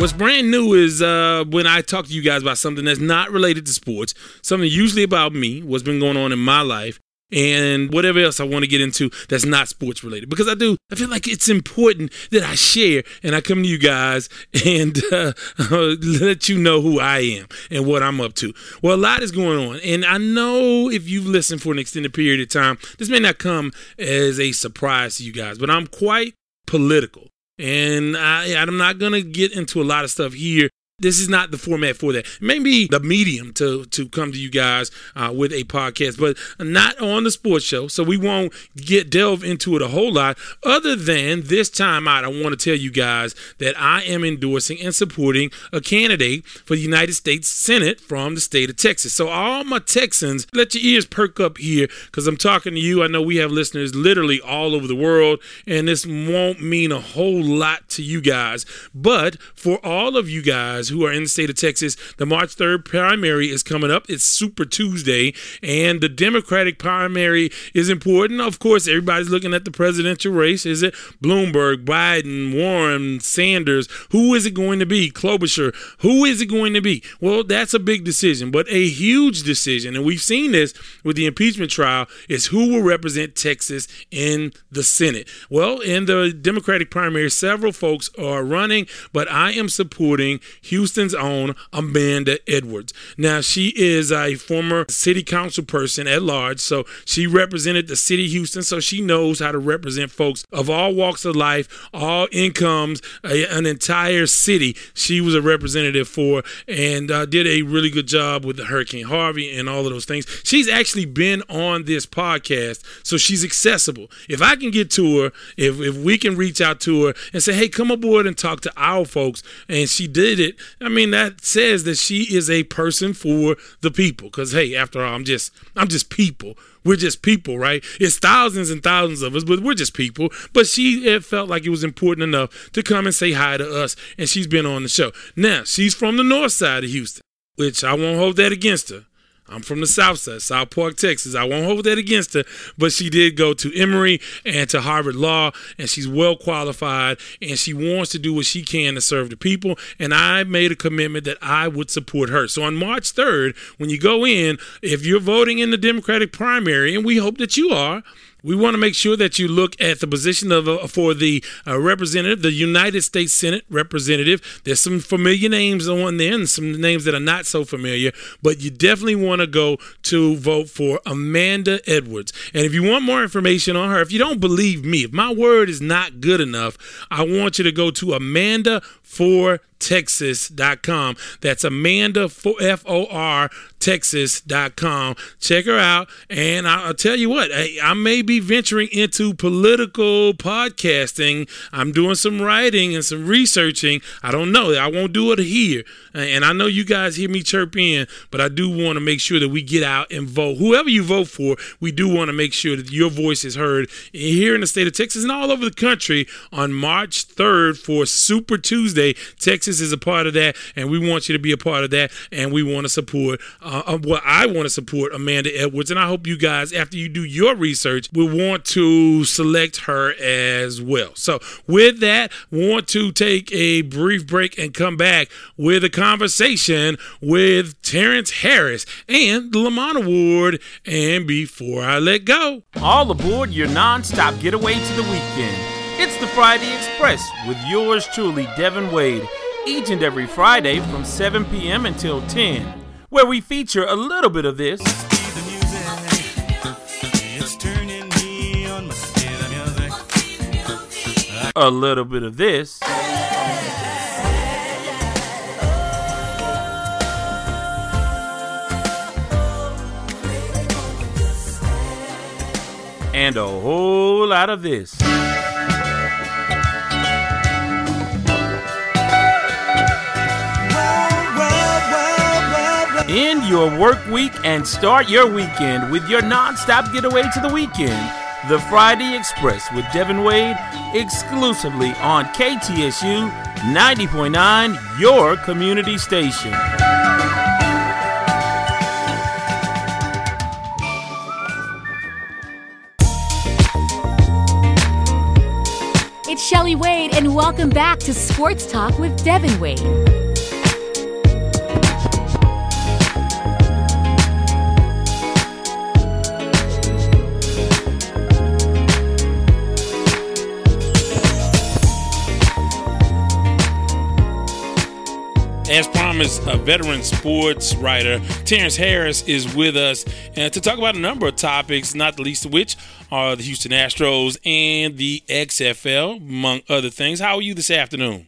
What's brand new is uh, when I talk to you guys about something that's not related to sports, something usually about me, what's been going on in my life, and whatever else I want to get into that's not sports related. Because I do, I feel like it's important that I share and I come to you guys and uh, let you know who I am and what I'm up to. Well, a lot is going on. And I know if you've listened for an extended period of time, this may not come as a surprise to you guys, but I'm quite political. And I, I'm not going to get into a lot of stuff here this is not the format for that. Maybe the medium to to come to you guys uh, with a podcast, but not on the sports show. So we won't get delve into it a whole lot. Other than this time out, I want to tell you guys that I am endorsing and supporting a candidate for the United States Senate from the state of Texas. So all my Texans, let your ears perk up here because I'm talking to you. I know we have listeners literally all over the world, and this won't mean a whole lot to you guys, but for all of you guys who are in the state of Texas. The March 3rd primary is coming up. It's Super Tuesday, and the Democratic primary is important. Of course, everybody's looking at the presidential race. Is it Bloomberg, Biden, Warren, Sanders? Who is it going to be? Klobuchar. Who is it going to be? Well, that's a big decision, but a huge decision, and we've seen this with the impeachment trial, is who will represent Texas in the Senate. Well, in the Democratic primary, several folks are running, but I am supporting Houston's own Amanda Edwards. Now, she is a former city council person at large, so she represented the city of Houston, so she knows how to represent folks of all walks of life, all incomes, a, an entire city. She was a representative for and uh, did a really good job with the Hurricane Harvey and all of those things. She's actually been on this podcast, so she's accessible. If I can get to her, if, if we can reach out to her and say, hey, come aboard and talk to our folks, and she did it, I mean, that says that she is a person for the people. Because, hey, after all, I'm just, I'm just people. We're just people, right? It's thousands and thousands of us, but we're just people. But she it felt like it was important enough to come and say hi to us, and she's been on the show. Now, she's from the north side of Houston, which I won't hold that against her. I'm from the South Side, South Park, Texas. I won't hold that against her, but she did go to Emory and to Harvard Law, and she's well qualified, and she wants to do what she can to serve the people. And I made a commitment that I would support her. So on March 3rd, when you go in, if you're voting in the Democratic primary, and we hope that you are, we want to make sure that you look at the position of uh, for the uh, representative, the United States Senate representative. There's some familiar names on there and some names that are not so familiar, but you definitely want to go to vote for Amanda Edwards. And if you want more information on her, if you don't believe me, if my word is not good enough, I want you to go to Amanda for texas.com that's amanda f o r texas.com check her out. And i'll tell you what I, may be venturing into political podcasting. I'm doing some writing and some researching. I don't know. I won't do it here. And i know you guys hear me chirp in but i do want to make sure that we get out and vote. Whoever you vote for we do want to make sure that your voice is heard here in the state of texas and all over the country on march 3rd for super tuesday texas Texas is a part of that, and we want you to be a part of that, and we want to support. Uh, well, I want to support Amanda Edwards, and I hope you guys, after you do your research, will want to select her as well. So, with that, want to take a brief break and come back with a conversation with Terrence Harris and the Lamont Award. And before I let go, all aboard your non-stop getaway to the weekend. It's the Friday Express with yours truly, Devin Wade each and every Friday from 7 p.m. until 10, where we feature a little bit of this. A little bit of this. And a whole lot of this. End your work week and start your weekend with your non-stop getaway to the weekend. The Friday Express with Devin Wade exclusively on KTSU 90.9, your community station. It's Shelly Wade, and welcome back to Sports Talk with Devin Wade. As promised, a veteran sports writer, Terrence Harris, is with us uh, to talk about a number of topics, not the least of which are the Houston Astros and the XFL, among other things. How are you this afternoon?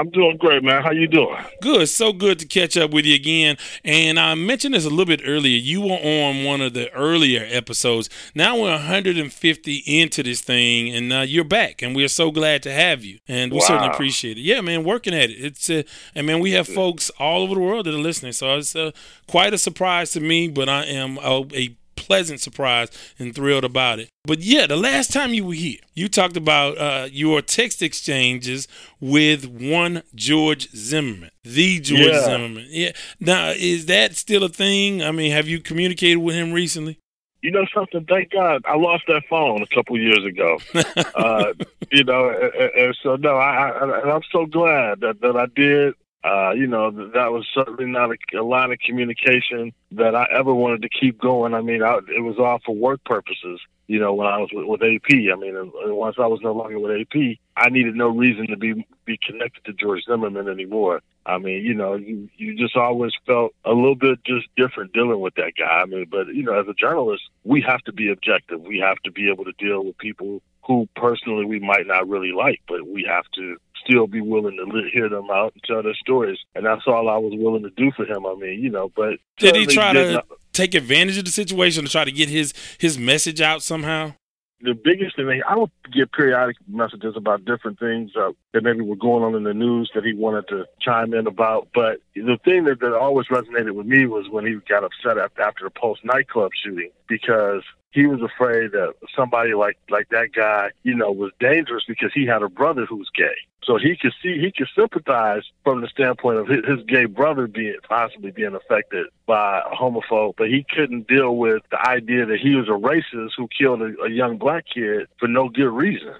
I'm doing great, man. How you doing? Good. So good to catch up with you again. And I mentioned this a little bit earlier. You were on one of the earlier episodes. Now we're 150 into this thing, and uh, you're back, and we're so glad to have you. And we wow. certainly appreciate it. Yeah, man, working at it. It's uh, and man, we have folks all over the world that are listening. So it's uh, quite a surprise to me, but I am a, a pleasant surprise and thrilled about it. But yeah, the last time you were here, you talked about uh, your text exchanges with one George Zimmerman, the George Yeah. Zimmerman. Yeah. Now, is that still a thing? I mean, have you communicated with him recently? You know something? Thank God I lost that phone a couple years ago. uh, you know, and, and- so no, I, I and I'm so glad that that I did. Uh, you know, that, that was certainly not a, a line of communication that I ever wanted to keep going. I mean, I, it was all for work purposes. You know, when I was with, with AP, I mean, once I was no longer with AP, I needed no reason to be be connected to George Zimmerman anymore. I mean, you know, you you just always felt a little bit just different dealing with that guy. I mean, but you know, as a journalist, we have to be objective. We have to be able to deal with people who personally we might not really like, but we have to still be willing to hear them out and tell their stories. And that's all I was willing to do for him. I mean, you know, but Did he try did to not- take advantage of the situation to try to get his his message out somehow? the biggest thing I would get periodic messages about different things uh, that maybe were going on in the news that he wanted to chime in about. But the thing that, that always resonated with me was when he got upset after, after the post nightclub shooting because he was afraid that somebody like like that guy, you know, was dangerous because he had a brother who was gay. So he could see, he could sympathize from the standpoint of his, his gay brother being possibly being affected by a homophobe, but he couldn't deal with the idea that he was a racist who killed a, a young black kid for no good reason.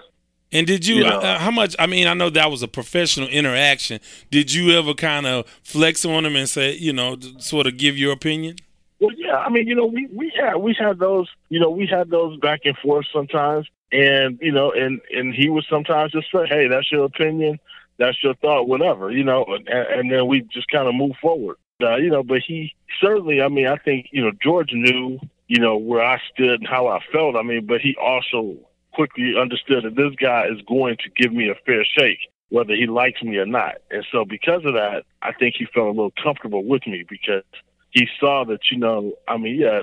And did you, You know. uh, how much? I mean, I know that was a professional interaction. Did you ever kind of flex on him and say, you know, sort of give your opinion? Well, yeah, I mean, you know, we we had we had those, you know, we had those back and forth sometimes, and you know, and and he would sometimes just say, "Hey, that's your opinion, that's your thought, whatever," you know, and, and then we just kind of move forward, uh, you know. But he certainly, I mean, I think you know, George knew, you know, where I stood and how I felt. I mean, but he also quickly understood that this guy is going to give me a fair shake. Whether he likes me or not. And so, because of that, I think he felt a little comfortable with me because he saw that you know i mean yeah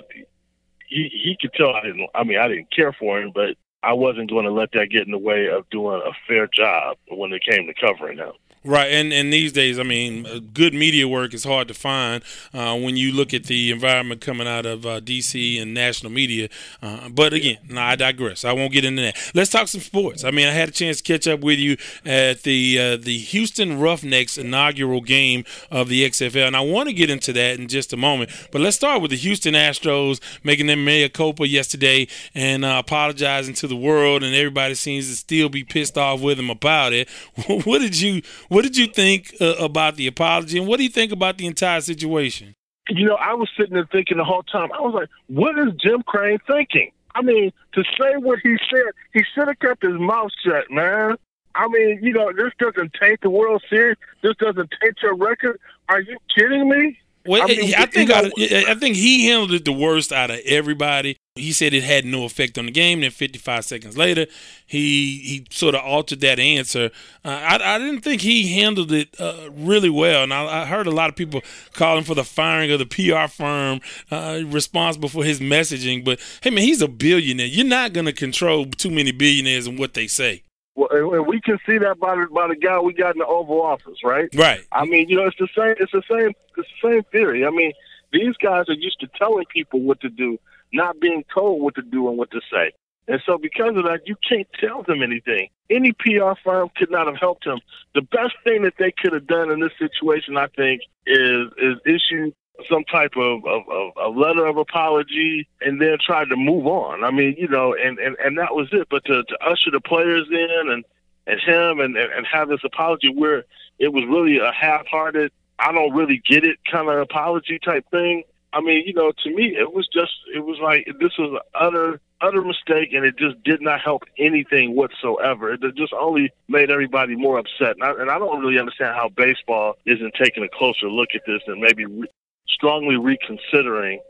he he could tell i didn't i mean i didn't care for him but i wasn't going to let that get in the way of doing a fair job when it came to covering him Right, and and these days, I mean, uh, good media work is hard to find uh, when you look at the environment coming out of uh, DC and national media. Uh, but again, no, I digress. I won't get into that. Let's talk some sports. I mean, I had a chance to catch up with you at the uh, the Houston Roughnecks inaugural game of the XFL, and I want to get into that in just a moment. But let's start with the Houston Astros making their mea culpa yesterday and uh, apologizing to the world, and everybody seems to still be pissed off with them about it. what did you What did you think uh, about the apology, and what do you think about the entire situation? you know i was sitting there thinking the whole time i was like what is jim crane thinking i mean to say what he said he should have kept his mouth shut man I mean, you know, this doesn't taint the World Series. This doesn't taint your record. Are you kidding me? Well, I, mean, think you know- of, I think he handled it the worst out of everybody. He said it had no effect on the game. Then 55 seconds later, he he sort of altered that answer. Uh, I, I didn't think he handled it uh, really well, and I, I heard a lot of people calling for the firing of the PR firm uh, responsible for his messaging. But hey, man, he's a billionaire. You're not going to control too many billionaires and what they say. And we can see that by the, by the guy we got in the Oval Office, right? Right. I mean, you know, it's the same. It's the same. It's the same theory. I mean, these guys are used to telling people what to do, not being told what to do and what to say. And so, because of that, you can't tell them anything. Any PR firm could not have helped him. The best thing that they could have done in this situation, I think, is is issue some type of, of, of a letter of apology and then try to move on. I mean, you know, and, and, and that was it. But to, to usher the players in and, and him and, and, have this apology where it was really a half-hearted, I don't really get it kind of apology type thing. I mean, you know, to me, it was just, it was like this was an utter, utter mistake, and it just did not help anything whatsoever. It just only made everybody more upset. And I, and I don't really understand how baseball isn't taking a closer look at this and maybe re- strongly reconsidering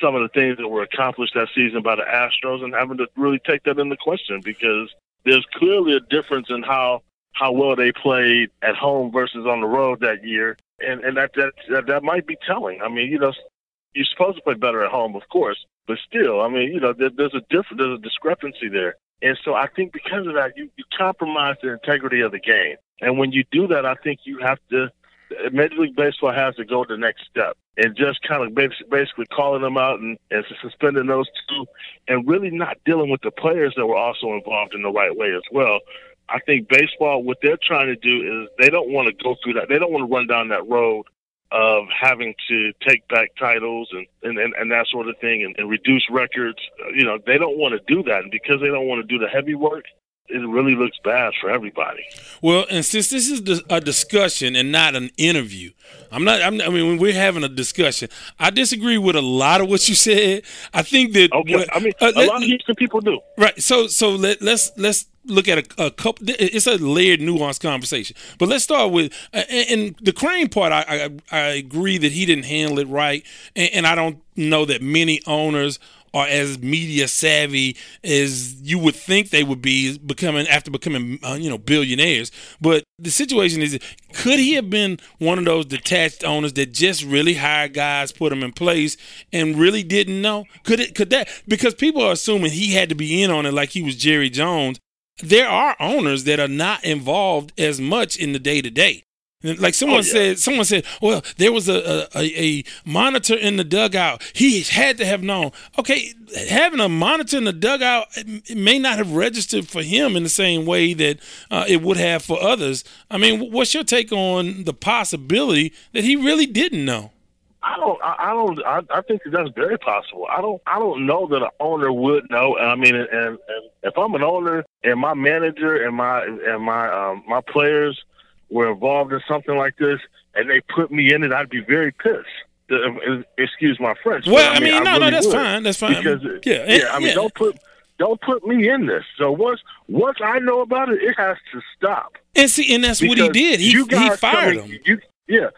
some of the things that were accomplished that season by the Astros and having to really take that into question because there's clearly a difference in how how well they played at home versus on the road that year, and and that that that, might be telling. I mean, you know, you're supposed to play better at home, of course, but still, I mean, you know, there, there's a different there's a discrepancy there, and so I think because of that, you, you compromise the integrity of the game, and when you do that, I think you have to Major League Baseball has to go the next step and just kind of basically calling them out and, and suspending those two and really not dealing with the players that were also involved in the right way as well. I think baseball, what they're trying to do is they don't want to go through that. They don't want to run down that road of having to take back titles and, and, and, and that sort of thing and, and reduce records. You know, they don't want to do that. And because they don't want to do the heavy work, it really looks bad for everybody. Well, and since this is a discussion and not an interview, I'm not. I'm, i mean, we're having a discussion, I disagree with a lot of what you said. I think that. Okay, what, I mean, uh, a let, lot of Houston people do. Right. So, so let, let's let's look at a, a, couple. It's a layered, nuanced conversation. But let's start with and the Crane part. I, I, I agree that he didn't handle it right, and, and I don't know that many owners are as media savvy as you would think they would be becoming after becoming uh, you know billionaires but the situation is could he have been one of those detached owners that just really hired guys put them in place and really didn't know could it could that because people are assuming he had to be in on it like he was Jerry Jones there are owners that are not involved as much in the day to day. Like someone oh, yeah. said, someone said, "Well, there was a, a, a monitor in the dugout. He had to have known." Okay, having a monitor in the dugout may not have registered for him in the same way that uh, it would have for others. I mean, what's your take on the possibility that he really didn't know? I don't. I, don't. I, I think that that's very possible. I don't. I don't know that an owner would know. I mean, and, and if I'm an owner and my manager and my and my um, my players were involved in something like this and they put me in it, I'd be very pissed. Uh, excuse my French. Well, I mean, I mean no, really no, that's would. fine. That's fine. Because yeah, yeah. I mean, yeah. don't put don't put me in this. So once once I know about it, it has to stop. And see, and that's because what he did. He, he fired coming, him. You, yeah,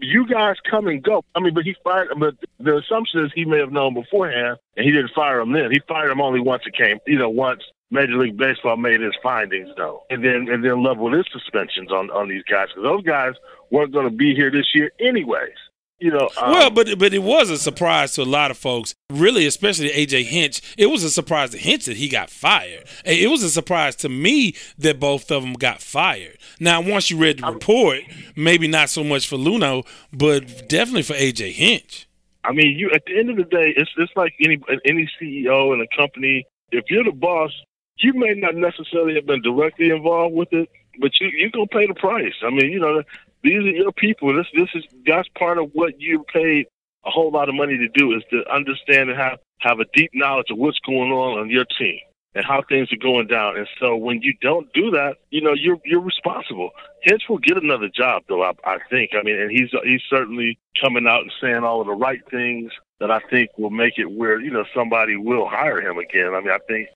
you guys come and go. I mean, but he fired. But the assumption is he may have known beforehand, and he didn't fire him then. He fired him only once it came. You know, once Major League Baseball made his findings, though, and then and then leveled his suspensions on on these guys because those guys weren't going to be here this year anyways you know. Um, well, but but it was a surprise to a lot of folks, really, especially AJ Hinch. It was a surprise to Hinch that he got fired. It was a surprise to me that both of them got fired. Now, once you read the report, maybe not so much for Luhnow, but definitely for AJ Hinch. I mean, you at the end of the day, it's it's like any any CEO in a company. If you're the boss, you may not necessarily have been directly involved with it, but you you gonna pay the price. I mean, you know, these are your people. This this is that's part of what you paid a whole lot of money to do is to understand and have have a deep knowledge of what's going on on your team and how things are going down. And so when you don't do that, you know you're you're responsible. Hinch will get another job though. I, I think. I mean, and he's he's certainly coming out and saying all of the right things that I think will make it where you know somebody will hire him again. I mean, I think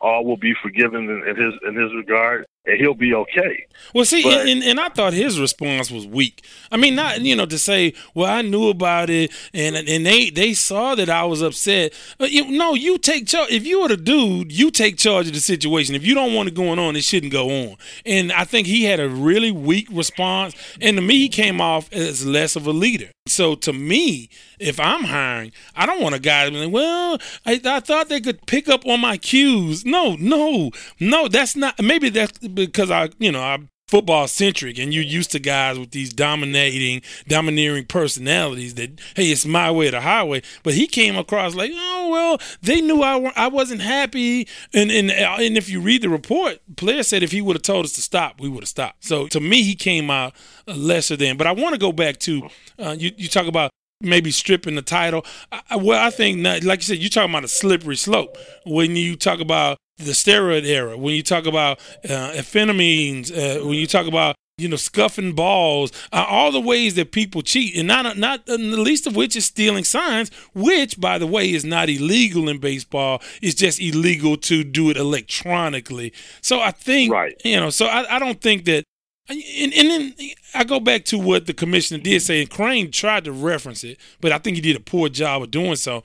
all will be forgiven in, in his in his regard and he'll be okay. Well, see, but, and, and I thought his response was weak. I mean, not you know to say, well, I knew about it, and and they they saw that I was upset. But you, no, you take charge. If you were the dude, you take charge of the situation. If you don't want it going on, it shouldn't go on. And I think he had a really weak response, and to me, he came off as less of a leader. So to me, if I'm hiring, I don't want a guy to be like, well, I, I thought they could pick up on my cues. No, no, no, that's not. Maybe that's because I, you know, I'm football centric and you're used to guys with these dominating, domineering personalities that, hey, it's my way or the highway. But he came across like, oh, well, they knew I, I wasn't happy. And, and, and if you read the report, player said if he would have told us to stop, we would have stopped. So to me, he came out lesser than. But I want to go back to, uh, you, you talk about maybe stripping the title. I, well, I think, like you said, you're talking about a slippery slope when you talk about the steroid era, when you talk about uh, amphetamines, uh, when you talk about you know scuffing balls, uh, all the ways that people cheat, and not not the least of which is stealing signs, which by the way is not illegal in baseball. It's just illegal to do it electronically. So I think, right. you know, so I, I don't think that and, and, then I go back to what the commissioner did say, and Crane tried to reference it, but I think he did a poor job of doing so.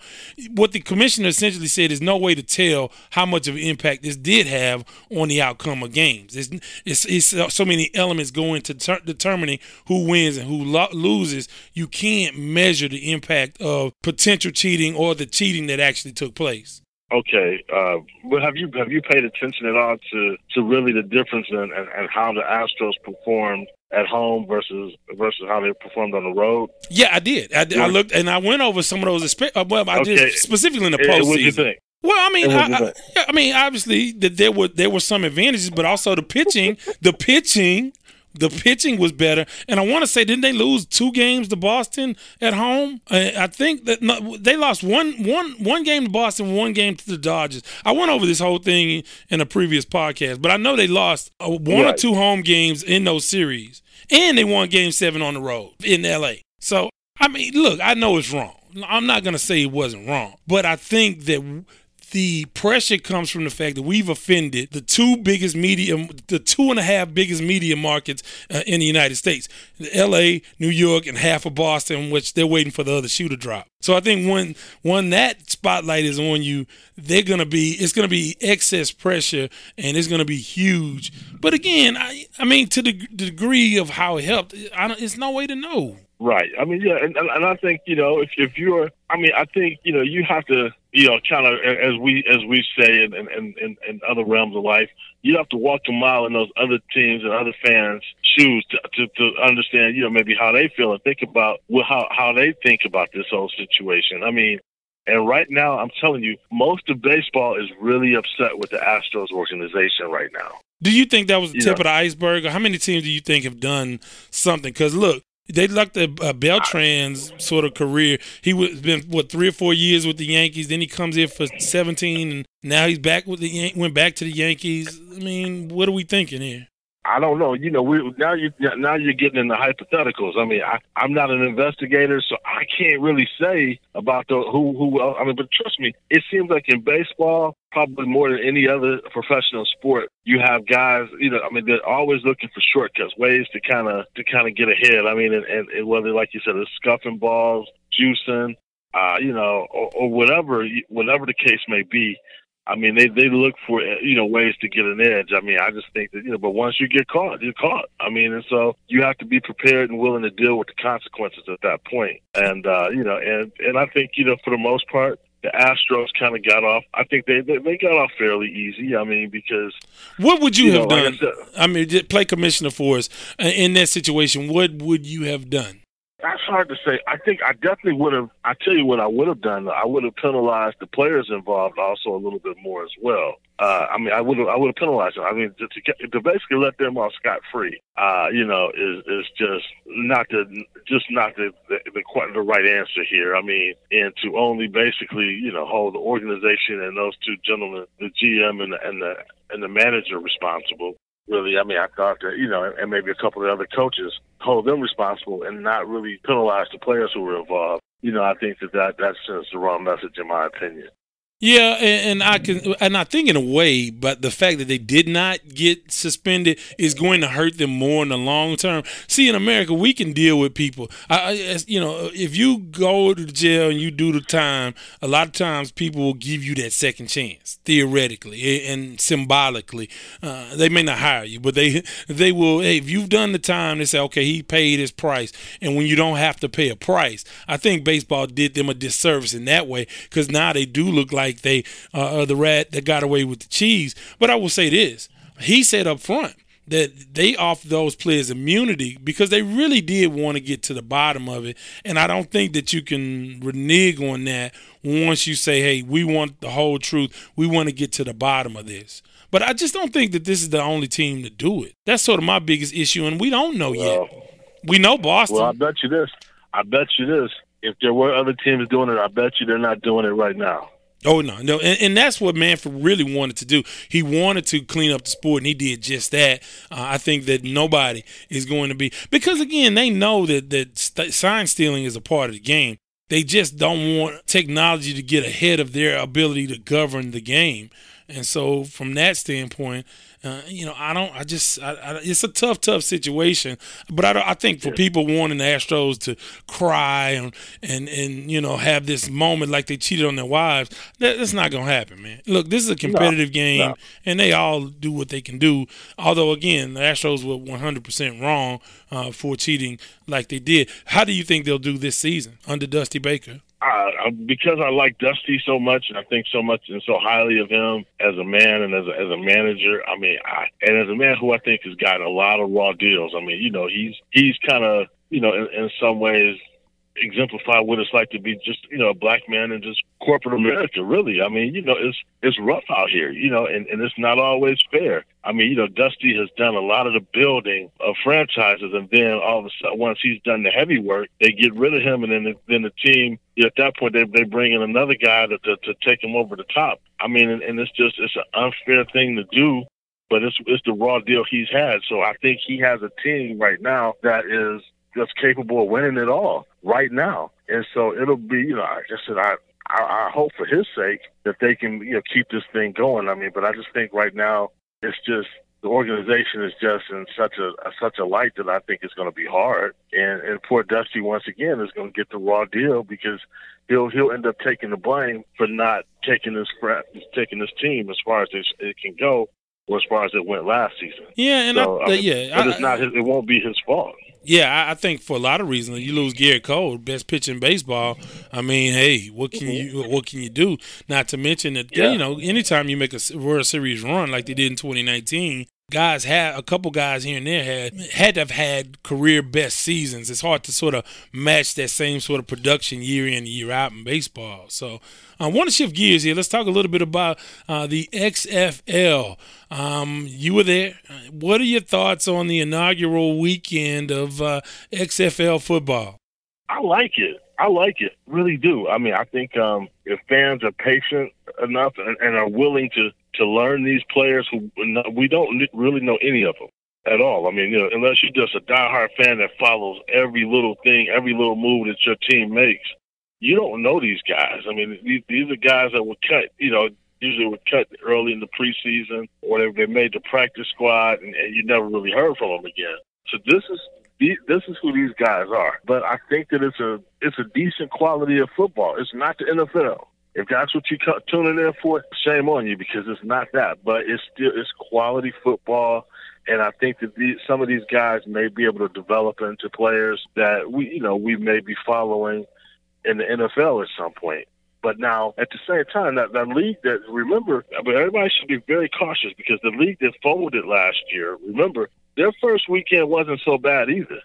What the commissioner essentially said is no way to tell how much of an impact this did have on the outcome of games. It's, it's, it's so many elements go into ter- determining who wins and who lo- loses. You can't measure the impact of potential cheating or the cheating that actually took place. Okay, uh, but have you have you paid attention at all to, to really the difference in and, and how the Astros performed at home versus versus how they performed on the road? Yeah, I did. I, did. I looked and I went over some of those. Uh, well, I Okay. did specifically in the postseason. What do you think? Well, I mean, I, I, yeah, I mean, obviously that there were there were some advantages, but also the pitching, the pitching, the pitching was better. And I want to say, didn't they lose two games to Boston at home? I, I think that no, they lost one one one game to Boston, one game to the Dodgers. I went over this whole thing in a previous podcast, but I know they lost uh, one or two home games in those series, and they won Game Seven on the road in L.A. So I mean, look, I know it's wrong. I'm not going to say it wasn't wrong, but I think that the pressure comes from the fact that we've offended the two biggest media, the two and a half biggest media markets uh, in the United States, L.A., New York, and half of Boston, which they're waiting for the other shoe to drop. So I think when when that spotlight is on you, they're gonna be it's gonna be excess pressure and it's gonna be huge. But again, I I mean to the, the degree of how it helped, I don't, it's no way to know. Right. I mean, yeah, and, and I think you know if if you're, I mean, I think you know you have to, you know, kind of as we as we say in in, in in other realms of life, you have to walk a mile in those other teams and other fans' shoes to to, to understand, you know, maybe how they feel and think about well, how how they think about this whole situation. I mean. And right now, I'm telling you, most of baseball is really upset with the Astros organization right now. Do you think that was the tip of the iceberg, or how many teams do you think have done something? Because look, they looked at uh, Beltran's sort of career. He was been what three or four years with the Yankees. Then he comes in for 17, and now he's back with the Yan- went back to the Yankees. I mean, what are we thinking here? I don't know. You know, we now you now you're getting into hypotheticals. I mean, I, I'm not an investigator, so I can't really say about the who who. I mean, but trust me, it seems like in baseball, probably more than any other professional sport, you have guys. You know, I mean, they're always looking for shortcuts, ways to kind of to kind of get ahead. I mean, and, and, and whether like you said, it's scuffing balls, juicing, uh, you know, or, or whatever whatever the case may be. I mean, they they look for you know ways to get an edge. I mean, I just think that you know, but once you get caught, you're caught. I mean, and so you have to be prepared and willing to deal with the consequences at that point. And uh, you know, and and I think you know, for the most part, the Astros kind of got off. I think they, they they got off fairly easy. I mean, because What would you, You have know, like I done? said- I mean, play commissioner for us in that situation. What would you have done? That's hard to say. I think I definitely would have. I tell you what, I would have done. I would have penalized the players involved also a little bit more as well. Uh, I mean, I would have. I would have penalized them. I mean, to, to, to basically let them off scot free. Uh, you know, is is just not the just not the the, the the right answer here. I mean, and to only basically you know hold the organization and those two gentlemen, the GM and the and the and the manager responsible really. I mean, I thought that you know, and maybe a couple of other coaches hold them responsible and not really penalize the players who were involved. You know, I think that that, that sends the wrong message, in my opinion. Yeah, and, and I can, and I think in a way, but the fact that they did not get suspended is going to hurt them more in the long term. See, in America, we can deal with people. I, you know, if you go to jail and you do the time, a lot of times people will give you that second chance, theoretically and symbolically. Uh, they may not hire you, but they they will. Hey, if you've done the time, they say, okay, he paid his price, and when you don't have to pay a price, I think baseball did them a disservice in that way because now they do look like they uh, are the rat that got away with the cheese. But I will say this: he said up front that they offered those players immunity because they really did want to get to the bottom of it. And I don't think that you can renege on that once you say, hey, we want the whole truth. We want to get to the bottom of this. But I just don't think that this is the only team to do it. That's sort of my biggest issue, and we don't know yet. We know Boston. Well, I bet you this. I bet you this. If there were other teams doing it, I bet you they're not doing it right now. Oh no, no, and, and that's what Manfred really wanted to do. He wanted to clean up the sport, and he did just that. Uh, I think that nobody is going to be because again, they know that that st- sign stealing is a part of the game. They just don't want technology to get ahead of their ability to govern the game, and so from that standpoint, uh, you know, I don't. I just, I, I, it's a tough, tough situation. But I, don't- I think for people wanting the Astros to cry and and and you know have this moment like they cheated on their wives, that, that's not gonna happen, man. Look, this is a competitive game, no. and they all do what they can do. Although again, the Astros were 100 percent wrong uh, for cheating like they did. How do you think they'll do this season under Dusty Baker? Because I like Dusty so much, and I think so much and so highly of him as a man and as a, as a manager. I mean, I, and as a man who I think has gotten a lot of raw deals. I mean, you know, he's he's kind of you know in, in some ways exemplify what it's like to be just you know a black man in just corporate America. Really, I mean, you know, it's it's rough out here, you know, and, and it's not always fair. I mean, you know, Dusty has done a lot of the building of franchises, and then all of a sudden, once he's done the heavy work, they get rid of him, and then the, then the team you know, at that point they they bring in another guy to, to to take him over the top. I mean, and, and it's just it's an unfair thing to do but it's it's the raw deal he's had. So I think he has a team right now that is that's capable of winning it all right now. And so it'll be, you know, I just said I, I, I hope for his sake that they can, you know, keep this thing going. I mean, but I just think right now it's just the organization is just in such a, a such a light that I think it's going to be hard. And and poor Dusty once again is going to get the raw deal because he'll he'll end up taking the blame for not taking this taking this team as far as it, it can go, or as far as it went last season. Yeah, and so, I, I mean, yeah, I, it's not his, it won't be his fault. Yeah, I, I think for a lot of reasons, you lose Gerrit Cole, best pitcher in baseball. I mean, hey, what can mm-hmm. you what can you do? Not to mention that Yeah. you know, anytime you make a World Series run like they did in 2019, guys had a couple guys here and there had had to have had career best seasons. It's hard to sort of match that same sort of production year in year out in baseball. So I want to shift gears here. Let's talk a little bit about uh, the XFL. Um, you were there. Uh, What are your thoughts on the inaugural weekend of uh, XFL football? I like it. I like it, really do. I mean, I think um, if fans are patient enough and, and are willing to to learn these players who we don't really know any of them at all. I mean, you know, unless you're just a diehard fan that follows every little thing, every little move that your team makes, you don't know these guys. I mean, these, these are guys that were cut, you know, usually were cut early in the preseason or they, made the practice squad and, and you never really heard from them again. So this is this is who these guys are. But I think that it's a it's a decent quality of football. It's not the NFL. If that's what you are tuning in for, shame on you because it's not that. But it's still it's quality football, and I think that these, some of these guys may be able to develop into players that we you know we may be following in the NFL at some point. But now, at the same time, that, that league that remember, but everybody should be very cautious because the league that folded last year, remember, their first weekend wasn't so bad either.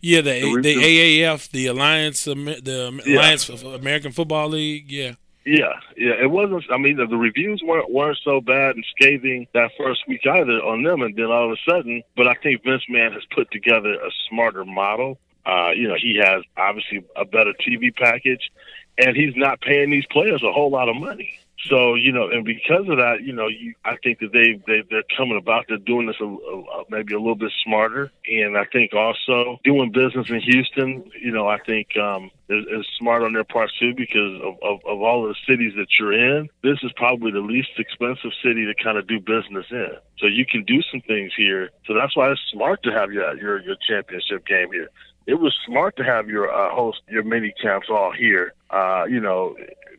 Yeah, the The the AAF, the Alliance, the Yeah. Alliance of American Football League. Yeah. Yeah, yeah, it wasn't. I mean, the, the reviews weren't weren't so bad and scathing that first week either on them, and then all of a sudden, but I think Vince McMahon has put together a smarter model. Uh, you know, he has obviously a better TV package, and he's not paying these players a whole lot of money. So you know, and because of that, you know, you, I think that they they they're coming about. They're doing this a, a, maybe a little bit smarter, and I think also doing business in Houston. You know, I think um, is, is smart on their part too because of, of of all the cities that you're in. This is probably the least expensive city to kind of do business in. So you can do some things here. So that's why it's smart to have your your your championship game here it was smart to have your uh, host your mini camps all here. Uh, you know,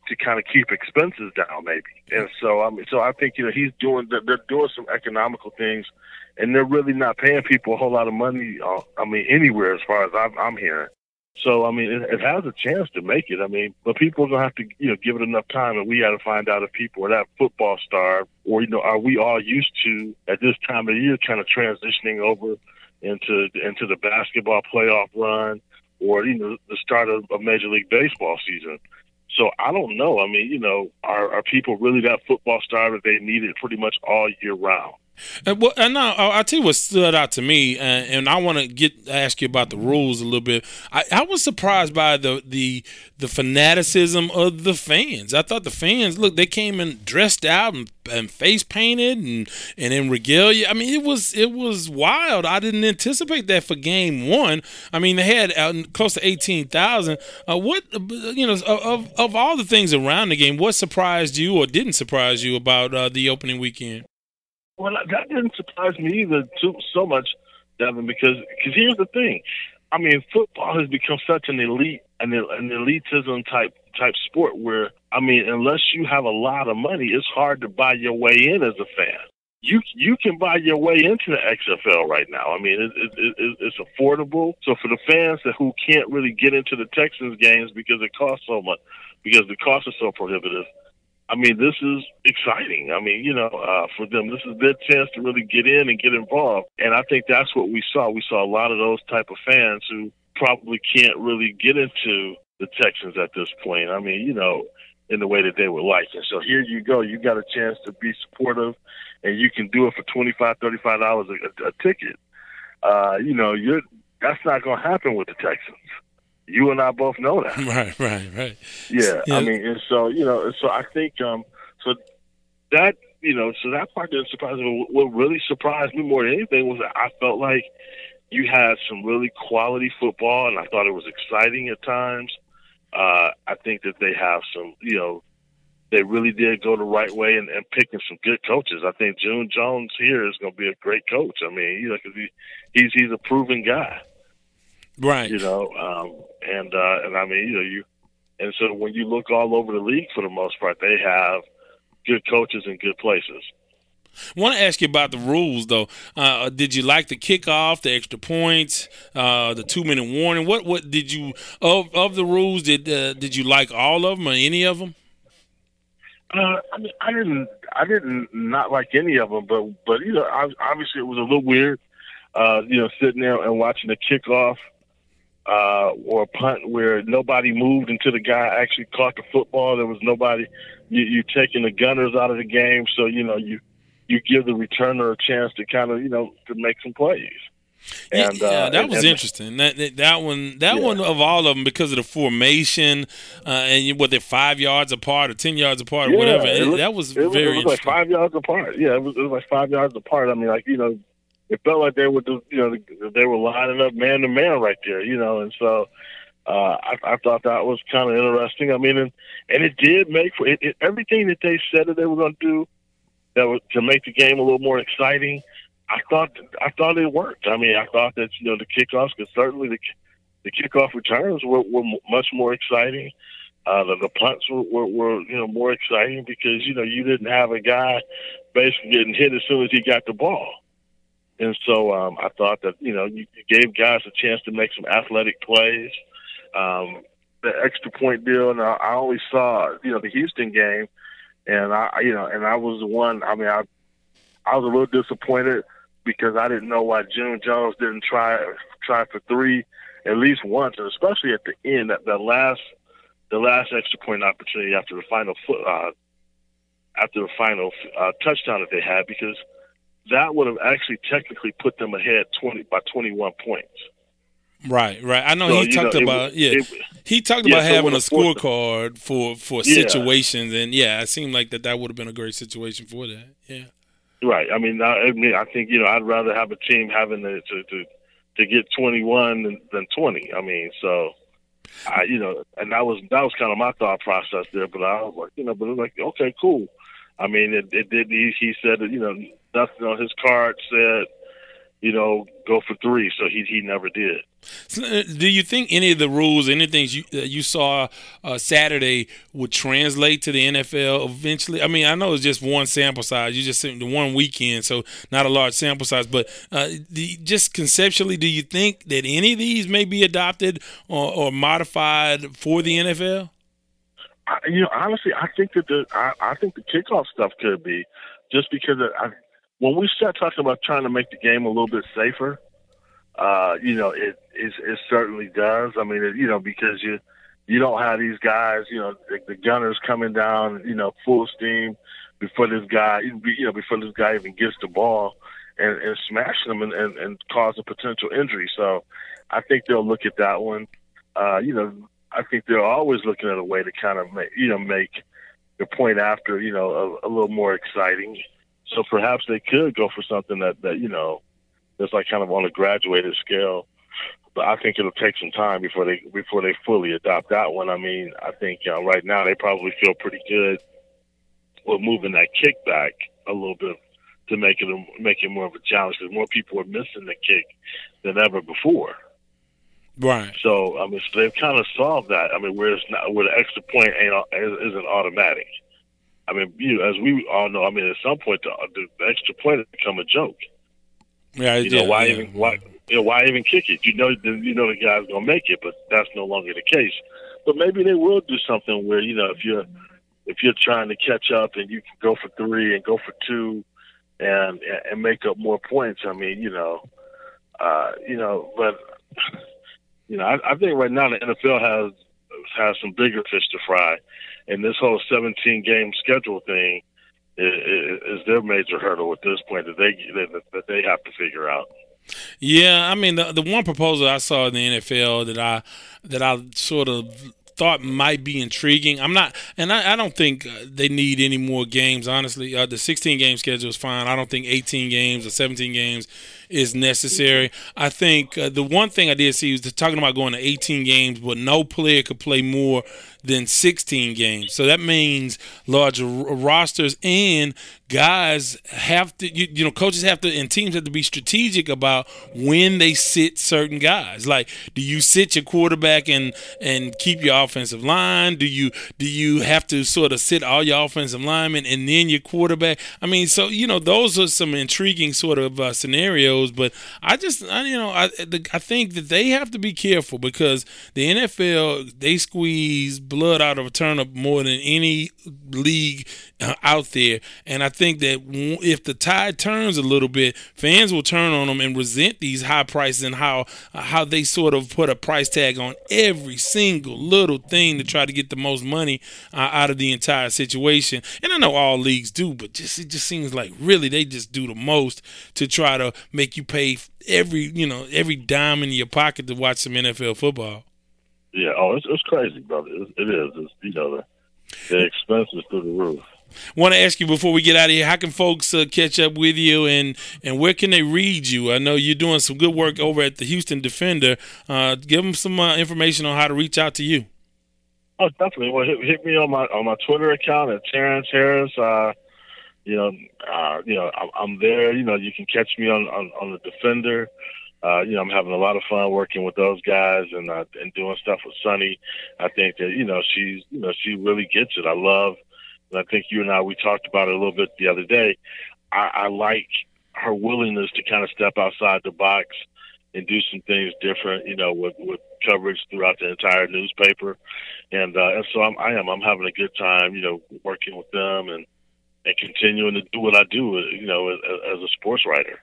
to kind of keep expenses down, maybe. And so I mean, so I think you know he's doing they're doing some economical things, and they're really not paying people a whole lot of money. Uh, I mean, anywhere as far as I'm, I'm hearing. So I mean, it, it has a chance to make it. I mean, but people are gonna have to you know give it enough time, and we got to find out if people are that football star, or you know, are we all used to at this time of year kind of transitioning over into into the basketball playoff run, or you know, the start of a Major League Baseball season. So I don't know. I mean, you know, are are people really that football star that they need it pretty much all year round? And well, and now I'll tell you what stood out to me, uh, and I want to get ask you about the rules a little bit. I, I was surprised by the the the fanaticism of the fans. I thought the fans look they came in dressed out and, and face painted and and in regalia. I mean, it was it was wild. I didn't anticipate that for game one. I mean, they had uh, close to eighteen thousand. Uh, what you know of of all the things around the game, what surprised you or didn't surprise you about uh, the opening weekend? Well, that didn't surprise me either too so much, Devin, because because here's the thing. I mean, football has become such an elite an, an elitism type type sport where I mean, unless you have a lot of money, it's hard to buy your way in as a fan. you you can buy your way into the XFL right now. I mean, it, it, it, it's affordable. So for the fans that who can't really get into the Texans games because it costs so much, because the cost is so prohibitive. I mean, this is exciting. I mean, you know, uh, for them, this is their chance to really get in and get involved. And I think that's what we saw. We saw a lot of those type of fans who probably can't really get into the Texans at this point. I mean, you know, in the way that they would like. And so here you go. You got a chance to be supportive, and you can do it for twenty five, thirty five dollars a ticket. Uh, you know, you're that's not going to happen with the Texans. You and I both know that. Right, right, right. Yeah, yeah. I mean, and so you know, so I think um, so that you know, so that part didn't surprise me. What really surprised me more than anything was that I felt like you had some really quality football, and I thought it was exciting at times. Uh, I think that they have some, you know, they really did go the right way and, and picking some good coaches. I think June Jones here is going to be a great coach. I mean, you know, because he, he's he's a proven guy, right? You know, um, and uh, and I mean, you know, you and so when you look all over the league, for the most part, they have good coaches in good places. I want to ask you about the rules, though. Uh, did you like the kickoff, the extra points, uh, the two minute warning? What what did you of of the rules? Did uh, did you like all of them or any of them? Uh, I mean, I didn't I didn't not like any of them, but but you know, obviously it was a little weird. Uh, you know, sitting there and watching the kickoff uh, or a punt where nobody moved until the guy actually caught the football. There was nobody. You, you're taking the gunners out of the game, so you know you you give the returner a chance to kind of you know to make some plays. And, yeah, uh, that was and, interesting. That, that, that one, that yeah. one of all of them because of the formation, uh, and what they're five yards apart or ten yards apart or yeah, whatever. It looked, that was it very it was like five yards apart. Yeah, it was, it was like five yards apart. I mean, like you know, it felt like they were you know they were lining up man to man right there. You know, and so uh, I, I thought that was kind of interesting. I mean, and and it did make for it, it, everything that they said that they were going to do that was to make the game a little more exciting. I thought I thought it worked. I mean, I thought that you know the kickoffs, because certainly the the kickoff returns were, were much more exciting. Uh, the, the punts were, were, were you know more exciting because you know you didn't have a guy basically getting hit as soon as he got the ball, and so um, I thought that you know you, gave guys a chance to make some athletic plays. Um, the extra point deal, and I, I only saw you know the Houston game and I, you know, and I was the one. I mean, I, I was a little disappointed because I didn't know why June Jones didn't try try for three at least once, and especially at the end, that the last, the last extra point opportunity after the final uh, after the final uh, touchdown that they had, because that would have actually technically put them ahead twenty by twenty one points. Right, right. I know so, he talked know, about yeah. It, he talked yeah, about so having a scorecard for for yeah. situations, and yeah, it seemed like that that would have been a great situation for that. Yeah. Right. I mean, I, I mean, I think you know, I'd rather have a team having to to to, to get twenty one than, than twenty. I mean, so. I, you know, and that was that was kind of my thought process there. But I was like, you know, but it was like, okay, cool. I mean, it, it did. He, he said that you know nothing on his card said you know, go for three. So he he never did. So, uh, do you think any of the rules, anything you uh, you saw uh, Saturday, would translate to the NFL eventually? I mean, I know it's just one sample size. You just the one weekend, so not a large sample size. But uh, just conceptually, do you think that any of these may be adopted or, or modified for the NFL? I, you know, honestly, I think that the I, I think the kickoff stuff could be just because I when we start talking about trying to make the game a little bit safer, uh, you know, it, it it certainly does. I mean, it, you know, because you you don't have these guys, you know, the, the gunners coming down, you know, full steam before this guy, you know, before this guy even gets the ball and, and smashing them and, and, and cause a potential injury. So I think they'll look at that one. Uh, you know, I think they're always looking at a way to kind of make, you know, make the point after, you know, a, a little more exciting. So perhaps they could go for something that, that you know, that's like kind of on a graduated scale. But I think it'll take some time before they before they fully adopt that one. I mean, I think uh, right now they probably feel pretty good with moving that kick back a little bit to make it a, make it more of a challenge because more people are missing the kick than ever before. Right. So I mean, so they've kind of solved that. I mean, where it's not where the extra point ain't isn't automatic. I mean, you know, as we all know, I mean, at some point the, the extra point has become a joke. Yeah, you know yeah, why yeah. even why you know, why even kick it? You know, the, you know the guy's gonna make it, but that's no longer the case. But maybe they will do something where you know if you're if you're trying to catch up and you can go for three and go for two and and make up more points. I mean, you know, uh, you know, but you know, I, I think right now the NFL has has some bigger fish to fry, and this whole 17 game schedule thing is, is their major hurdle at this point that they that, they have to figure out. Yeah, I mean the the one proposal I saw in the NFL that I that I sort of thought might be intriguing. I'm not, and I, I don't think uh, they need any more games. Honestly, uh, the 16 game schedule is fine. I don't think 18 games or 17 games is necessary. I think uh, the one thing I did see was talking about going to 18 games, but no player could play more than 16 games. So that means larger r- rosters and guys have to, you, you know, coaches have to, and teams have to be strategic about when they sit certain guys. Like, do you sit your quarterback and and keep your offensive line? Do you do you have to sort of sit all your offensive linemen and then your quarterback? I mean, so you know, those are some intriguing sort of uh, scenarios. But I just, I, you know, I the, I think that they have to be careful because the NFL they squeeze blood out of a turnip more than any league uh, out there, and I think that if the tide turns a little bit, fans will turn on them and resent these high prices and how how they sort of put a price tag on every single little thing to try to get the most money uh, out of the entire situation. And I know all leagues do, but just it just seems like really they just do the most to try to make you pay every you know every dime in your pocket to watch some NFL football. Yeah, oh, it's, it's crazy, brother. It, it is. It's, you know, the, the expenses through the roof. Want to ask you before we get out of here, how can folks uh, catch up with you and and where can they read you? I know you're doing some good work over at the Houston Defender. Uh, give them some uh, information on how to reach out to you. Oh, definitely. Well, hit, hit me on my on my Twitter account at Terrence Harris. You know, uh, you know, I'm, I'm there. You know, you can catch me on on, on the Defender. Uh, you know, I'm having a lot of fun working with those guys and uh, and doing stuff with Sunny. I think that you know she's you know she really gets it. I love, and I think you and I we talked about it a little bit the other day. I, I like her willingness to kind of step outside the box and do some things different. You know, with with coverage throughout the entire newspaper, and uh, and so I'm, I am I'm having a good time. You know, working with them and and continuing to do what I do. You know, as, as a sports writer.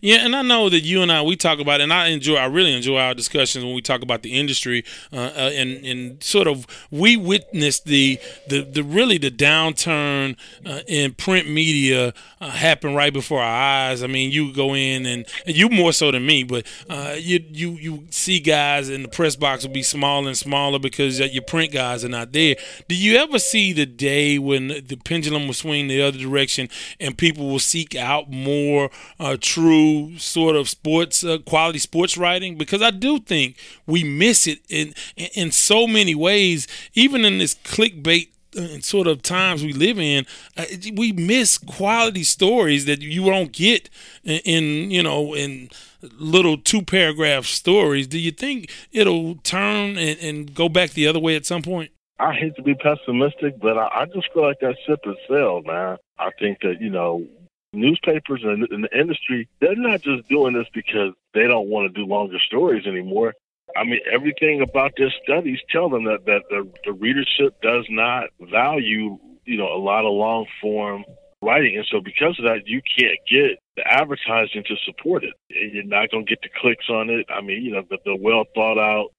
Yeah, and I know that you and I we talk about, and I enjoy, I really enjoy our discussions when we talk about the industry, uh, uh, and and sort of we witnessed the the, the really the downturn uh, in print media uh, happen right before our eyes. I mean, you go in and, and you more so than me, but uh, you you you see guys in the press box will be smaller and smaller because your print guys are not there. Do you ever see the day when the pendulum will swing the other direction and people will seek out more uh, true sort of sports uh, quality sports writing because I do think we miss it in in so many ways even in this clickbait uh, sort of times we live in uh, we miss quality stories that you don't get in, in you know in little two paragraph stories do you think it'll turn and, and go back the other way at some point I hate to be pessimistic, but I, I just feel like that ship has sailed, man. I think that, you know, newspapers and, and the industry, they're not just doing this because they don't want to do longer stories anymore. I mean, everything about their studies tell them that, that the, the readership does not value, you know, a lot of long form writing. And so because of that, you can't get the advertising to support it. You're not going to get the clicks on it. I mean, you know, the, the well thought out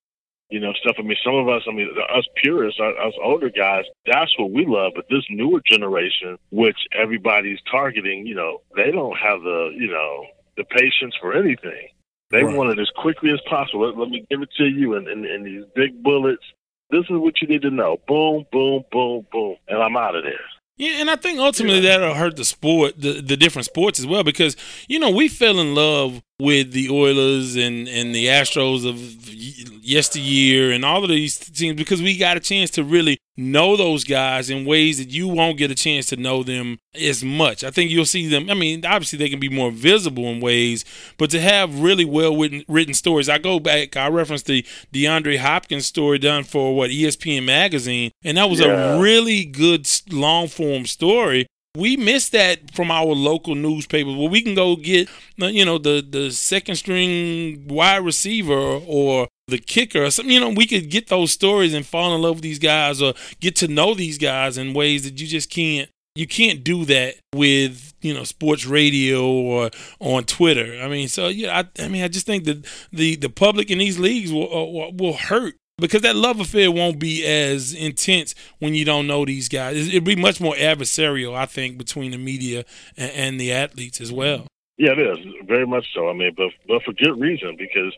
you know, stuff. I mean, some of us, I mean, us purists, us older guys, that's what we love. But this newer generation, which everybody's targeting, you know, they don't have the, you know, the patience for anything. They Right. want it as quickly as possible. Let, let me give it to you in, in, in these big bullets. This is what you need to know. Boom, boom, boom, boom. And I'm out of there. Yeah, and I think ultimately that'll hurt the sport, the, the different sports as well, because you know we fell in love with the Oilers and and the Astros of yesteryear and all of these teams because we got a chance to really know those guys in ways that you won't get a chance to know them as much. I think you'll see them. I mean, obviously they can be more visible in ways, but to have really well written, written stories. I go back. I referenced the DeAndre Hopkins story done for what ESPN magazine, and that was Yeah. a really good long form story. We miss that from our local newspapers where we can go get, uh, you know, the the second string wide receiver or the kicker or something. You know, we could get those stories and fall in love with these guys or get to know these guys in ways that you just can't. You can't do that with you know sports radio or on Twitter. I mean, so yeah, I, I mean, I just think that the the public in these leagues will uh, will hurt because that love affair won't be as intense when you don't know these guys. It'll be much more adversarial, I think, between the media and, and the athletes as well. Yeah, it is very much so. I mean, but but for good reason because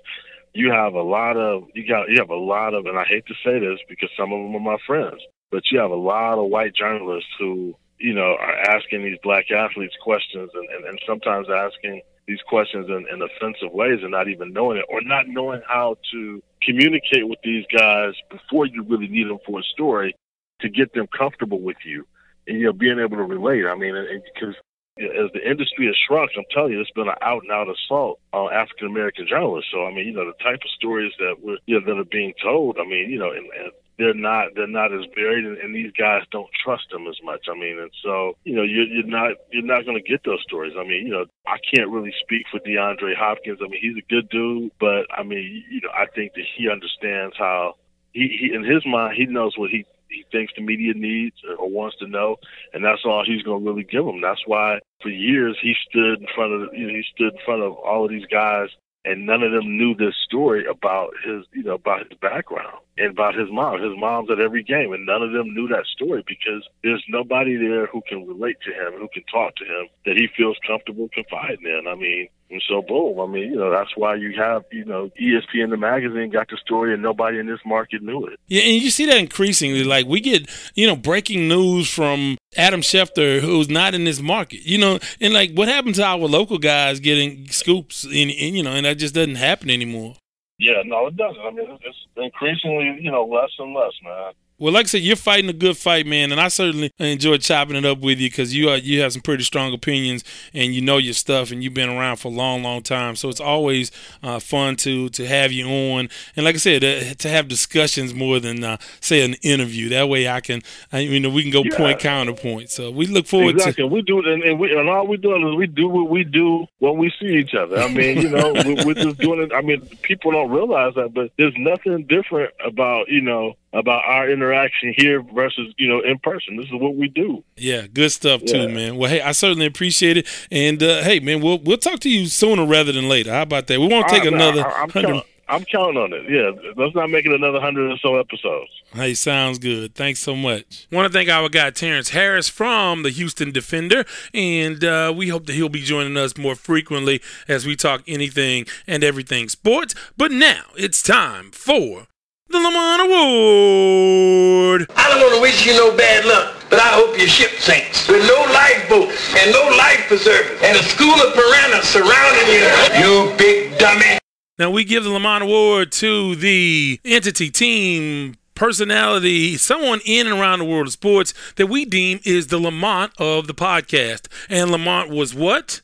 you have a lot of you got you have a lot of, and I hate to say this because some of them are my friends, but you have a lot of white journalists who you know are asking these black athletes questions and and, and sometimes asking these questions in, in offensive ways and not even knowing it or not knowing how to communicate with these guys before you really need them for a story to get them comfortable with you and you know being able to relate. I mean, because as the industry has shrunk, I'm telling you, it's been an out and out assault on African American journalists. So I mean, you know, the type of stories that we're you know, that are being told. I mean, you know, and, and they're not they're not as buried, and, and these guys don't trust them as much. I mean, and so you know, you're, you're not you're not going to get those stories. I mean, you know, I can't really speak for DeAndre Hopkins. I mean, he's a good dude, but I mean, you know, I think that he understands how he, he in his mind he knows what he he thinks the media needs or wants to know, and that's all he's going to really give them. That's why for years he stood in front of you know he stood in front of all of these guys, and none of them knew this story about his you know about his background and about his mom. His mom's at every game, and none of them knew that story because there's nobody there who can relate to him, who can talk to him, that he feels comfortable confiding in. I mean, and so boom. I mean, you know, that's why you have you know ESPN the magazine got the story, and nobody in this market knew it. Yeah, and you see that increasingly. Like we get, you know, breaking news from Adam Schefter, who's not in this market. You know, and like what happened to our local guys getting scoops, and, and you know, and that just doesn't happen anymore. Yeah, no, it doesn't. I mean, it's it's increasingly, you know, less and less, man. Well, like I said, you're fighting a good fight, man, and I certainly enjoy chopping it up with you because you are you have some pretty strong opinions and you know your stuff and you've been around for a long, long time. So it's always uh, fun to to have you on, and like I said, uh, to have discussions more than uh, say an interview. That way, I can, I, you know, we can go Yeah. point counterpoint. So we look forward exactly. We do, and, and, we, and all we doing is we do what we do when we see each other. I mean, you know, we, we're just doing it. I mean, people don't realize that, but there's nothing different about you know about our interaction here versus you know in person. This is what we do. Yeah, good stuff too, Yeah. man. Well, hey, I certainly appreciate it, and uh, hey, man, we'll we'll talk to you sooner rather than later. How about that? We won't take I- another I, I'm, hundred. count, I'm counting on it. Yeah, let's not make it another hundred or so episodes. Hey, sounds good. Thanks so much. Want to thank our guy Terrence Harris from the Houston Defender, and uh, we hope that he'll be joining us more frequently as we talk anything and everything sports. But now it's time for the Lamont Award. I don't want to wish you no bad luck, but I hope your ship sinks with no lifeboats and no life preservers and a school of piranhas surrounding you. You big dummy. Now we give the Lamont Award to the entity, team, personality, someone in and around the world of sports that we deem is the Lamont of the podcast. And Lamont was what?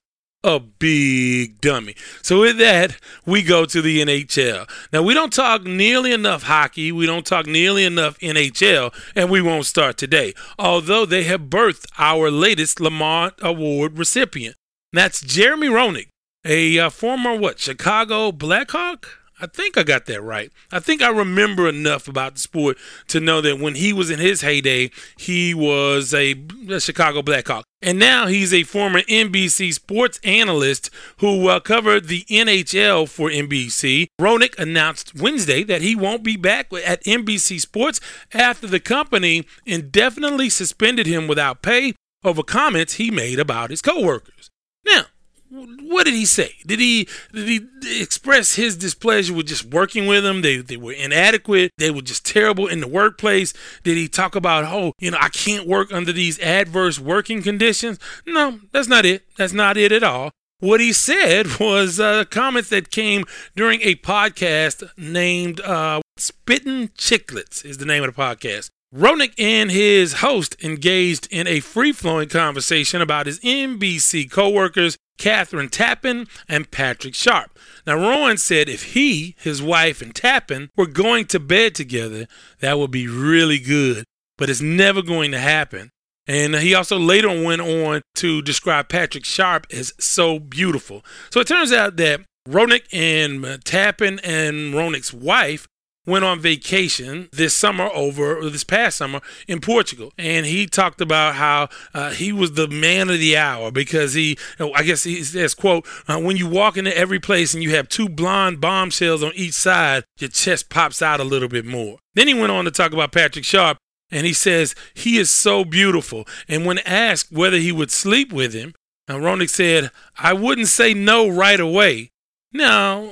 A big dummy. So with that, we go to the NHL. Now we don't talk nearly enough hockey. We don't talk nearly enough NHL, and we won't start today. Although they have birthed our latest Lamont Award recipient. That's Jeremy Roenick a uh, former what Chicago Blackhawk. I think I got that right. I think I remember enough about the sport to know that when he was in his heyday, he was a, Chicago Blackhawk. And now he's a former NBC sports analyst who uh, covered the NHL for NBC. Roenick announced Wednesday that he won't be back at NBC Sports after the company indefinitely suspended him without pay over comments he made about his coworkers. Now, what did he say? Did he did he express his displeasure with just working with them? They they were inadequate. They were just terrible in the workplace. Did he talk about oh you know I can't work under these adverse working conditions? No, that's not it. That's not it at all. What he said was uh, comments that came during a podcast named uh, "Spittin' Chicklets" is the name of the podcast. Roenick and his host engaged in a free flowing conversation about his NBC co workers, Kathryn Tappen and Patrick Sharp. Now, Rowan said if he, his wife, and Tappen were going to bed together, that would be really good, but it's never going to happen. And he also later went on to describe Patrick Sharp as so beautiful. So it turns out that Roenick and Tappen and Roenick's wife went on vacation this summer over this past summer in Portugal, and he talked about how uh, he was the man of the hour because he, I guess he says, "quote uh, When you walk into every place and you have two blonde bombshells on each side, your chest pops out a little bit more." Then he went on to talk about Patrick Sharp. And he says he is so beautiful. And when asked whether he would sleep with him, now Roenick said, I wouldn't say no right away. Now,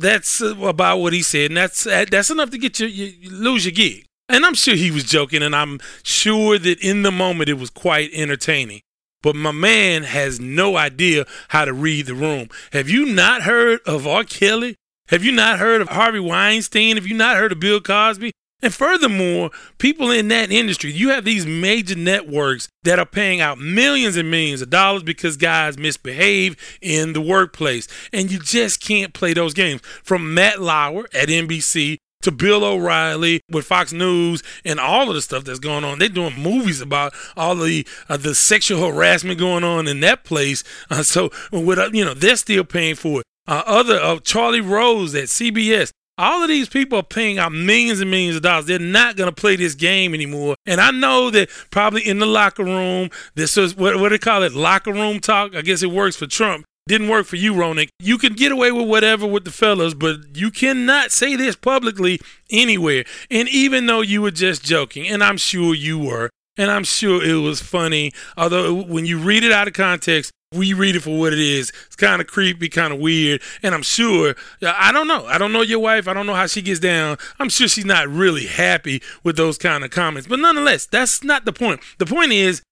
that's uh, about what he said, and that's uh, that's enough to get you, you lose your gig. And I'm sure he was joking, and I'm sure that in the moment it was quite entertaining. But my man has no idea how to read the room. Have you not heard of R. Kelly? Have you not heard of Harvey Weinstein? Have you not heard of Bill Cosby? And furthermore, people in that industry, you have these major networks that are paying out millions and millions of dollars because guys misbehave in the workplace. And you just can't play those games. From Matt Lauer at NBC to Bill O'Reilly with Fox News and all of the stuff that's going on. They're doing movies about all the uh, the sexual harassment going on in that place. Uh, so, with uh, you know, they're still paying for it. Uh, other uh, Charlie Rose at CBS, all of these people are paying out millions and millions of dollars. They're not going to play this game anymore. And I know that probably in the locker room, this is what, what they call it? Locker room talk. I guess it works for Trump. Didn't work for you, Roenick. You can get away with whatever with the fellas, but you cannot say this publicly anywhere. And even though you were just joking, and I'm sure you were, and I'm sure it was funny, although when you read it out of context, we read it for what it is. It's kind of creepy, kind of weird, and I'm sure I don't know. I don't know your wife. I don't know how she gets down. I'm sure she's not really happy with those kind of comments. But nonetheless, that's not the point. The point is,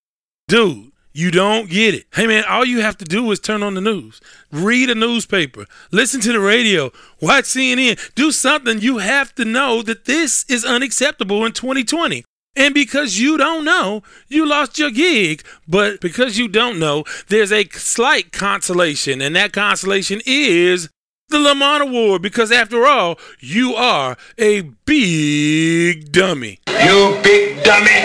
dude, you don't get it. Hey man, all you have to do is turn on the news, read a newspaper, listen to the radio, watch CNN, do something. You have to know that this is unacceptable in 2020. And because you don't know, you lost your gig. But because you don't know, there's a slight consolation, and that consolation is the Lamont Award. Because after all, you are a big dummy. You big dummy.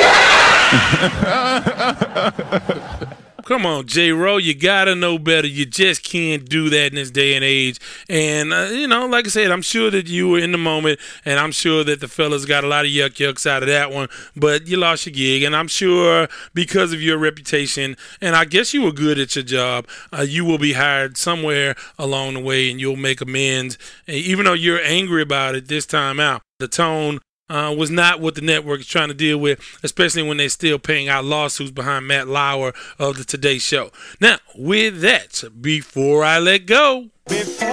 Come on, J. Rowe, you gotta know better. You just can't do that in this day and age. And uh, you know, like I said, I'm sure that you were in the moment, and I'm sure that the fellas got a lot of yuck yucks out of that one. But you lost your gig, and I'm sure because of your reputation, and I guess you were good at your job, uh, you will be hired somewhere along the way, and you'll make amends. And even though you're angry about it this time out, the tone uh, was not what the network is trying to deal with, especially when they're still paying out lawsuits behind Matt Lauer of the Today Show. Now, with that, before I let go, before I let go.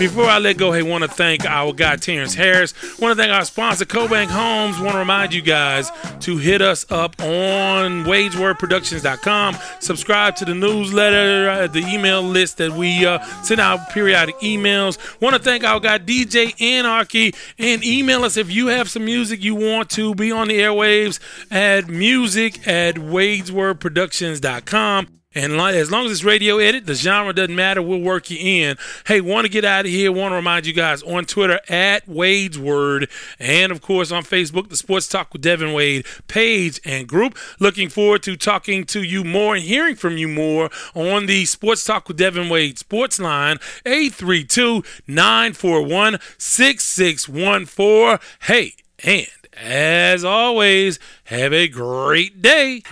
Before I let go, hey, want to thank our guy Terrence Harris. Want to thank our sponsor, CoBank Homes. Want to remind you guys to hit us up on WadesWordProductions.com. Subscribe to the newsletter, uh, the email list that we uh, send out periodic emails. Want to thank our guy DJ Anarchy and email us if you have some music you want to be on the airwaves at music at WadesWordProductions.com. And as long as it's radio edit, the genre doesn't matter. We'll work you in. Hey, want to get out of here? Want to remind you guys on Twitter at Wade's Word, and of course on Facebook, the Sports Talk with Devin Wade page and group. Looking forward to talking to you more and hearing from you more on the Sports Talk with Devin Wade sports line 832 941 6614. Hey, and as always, have a great day.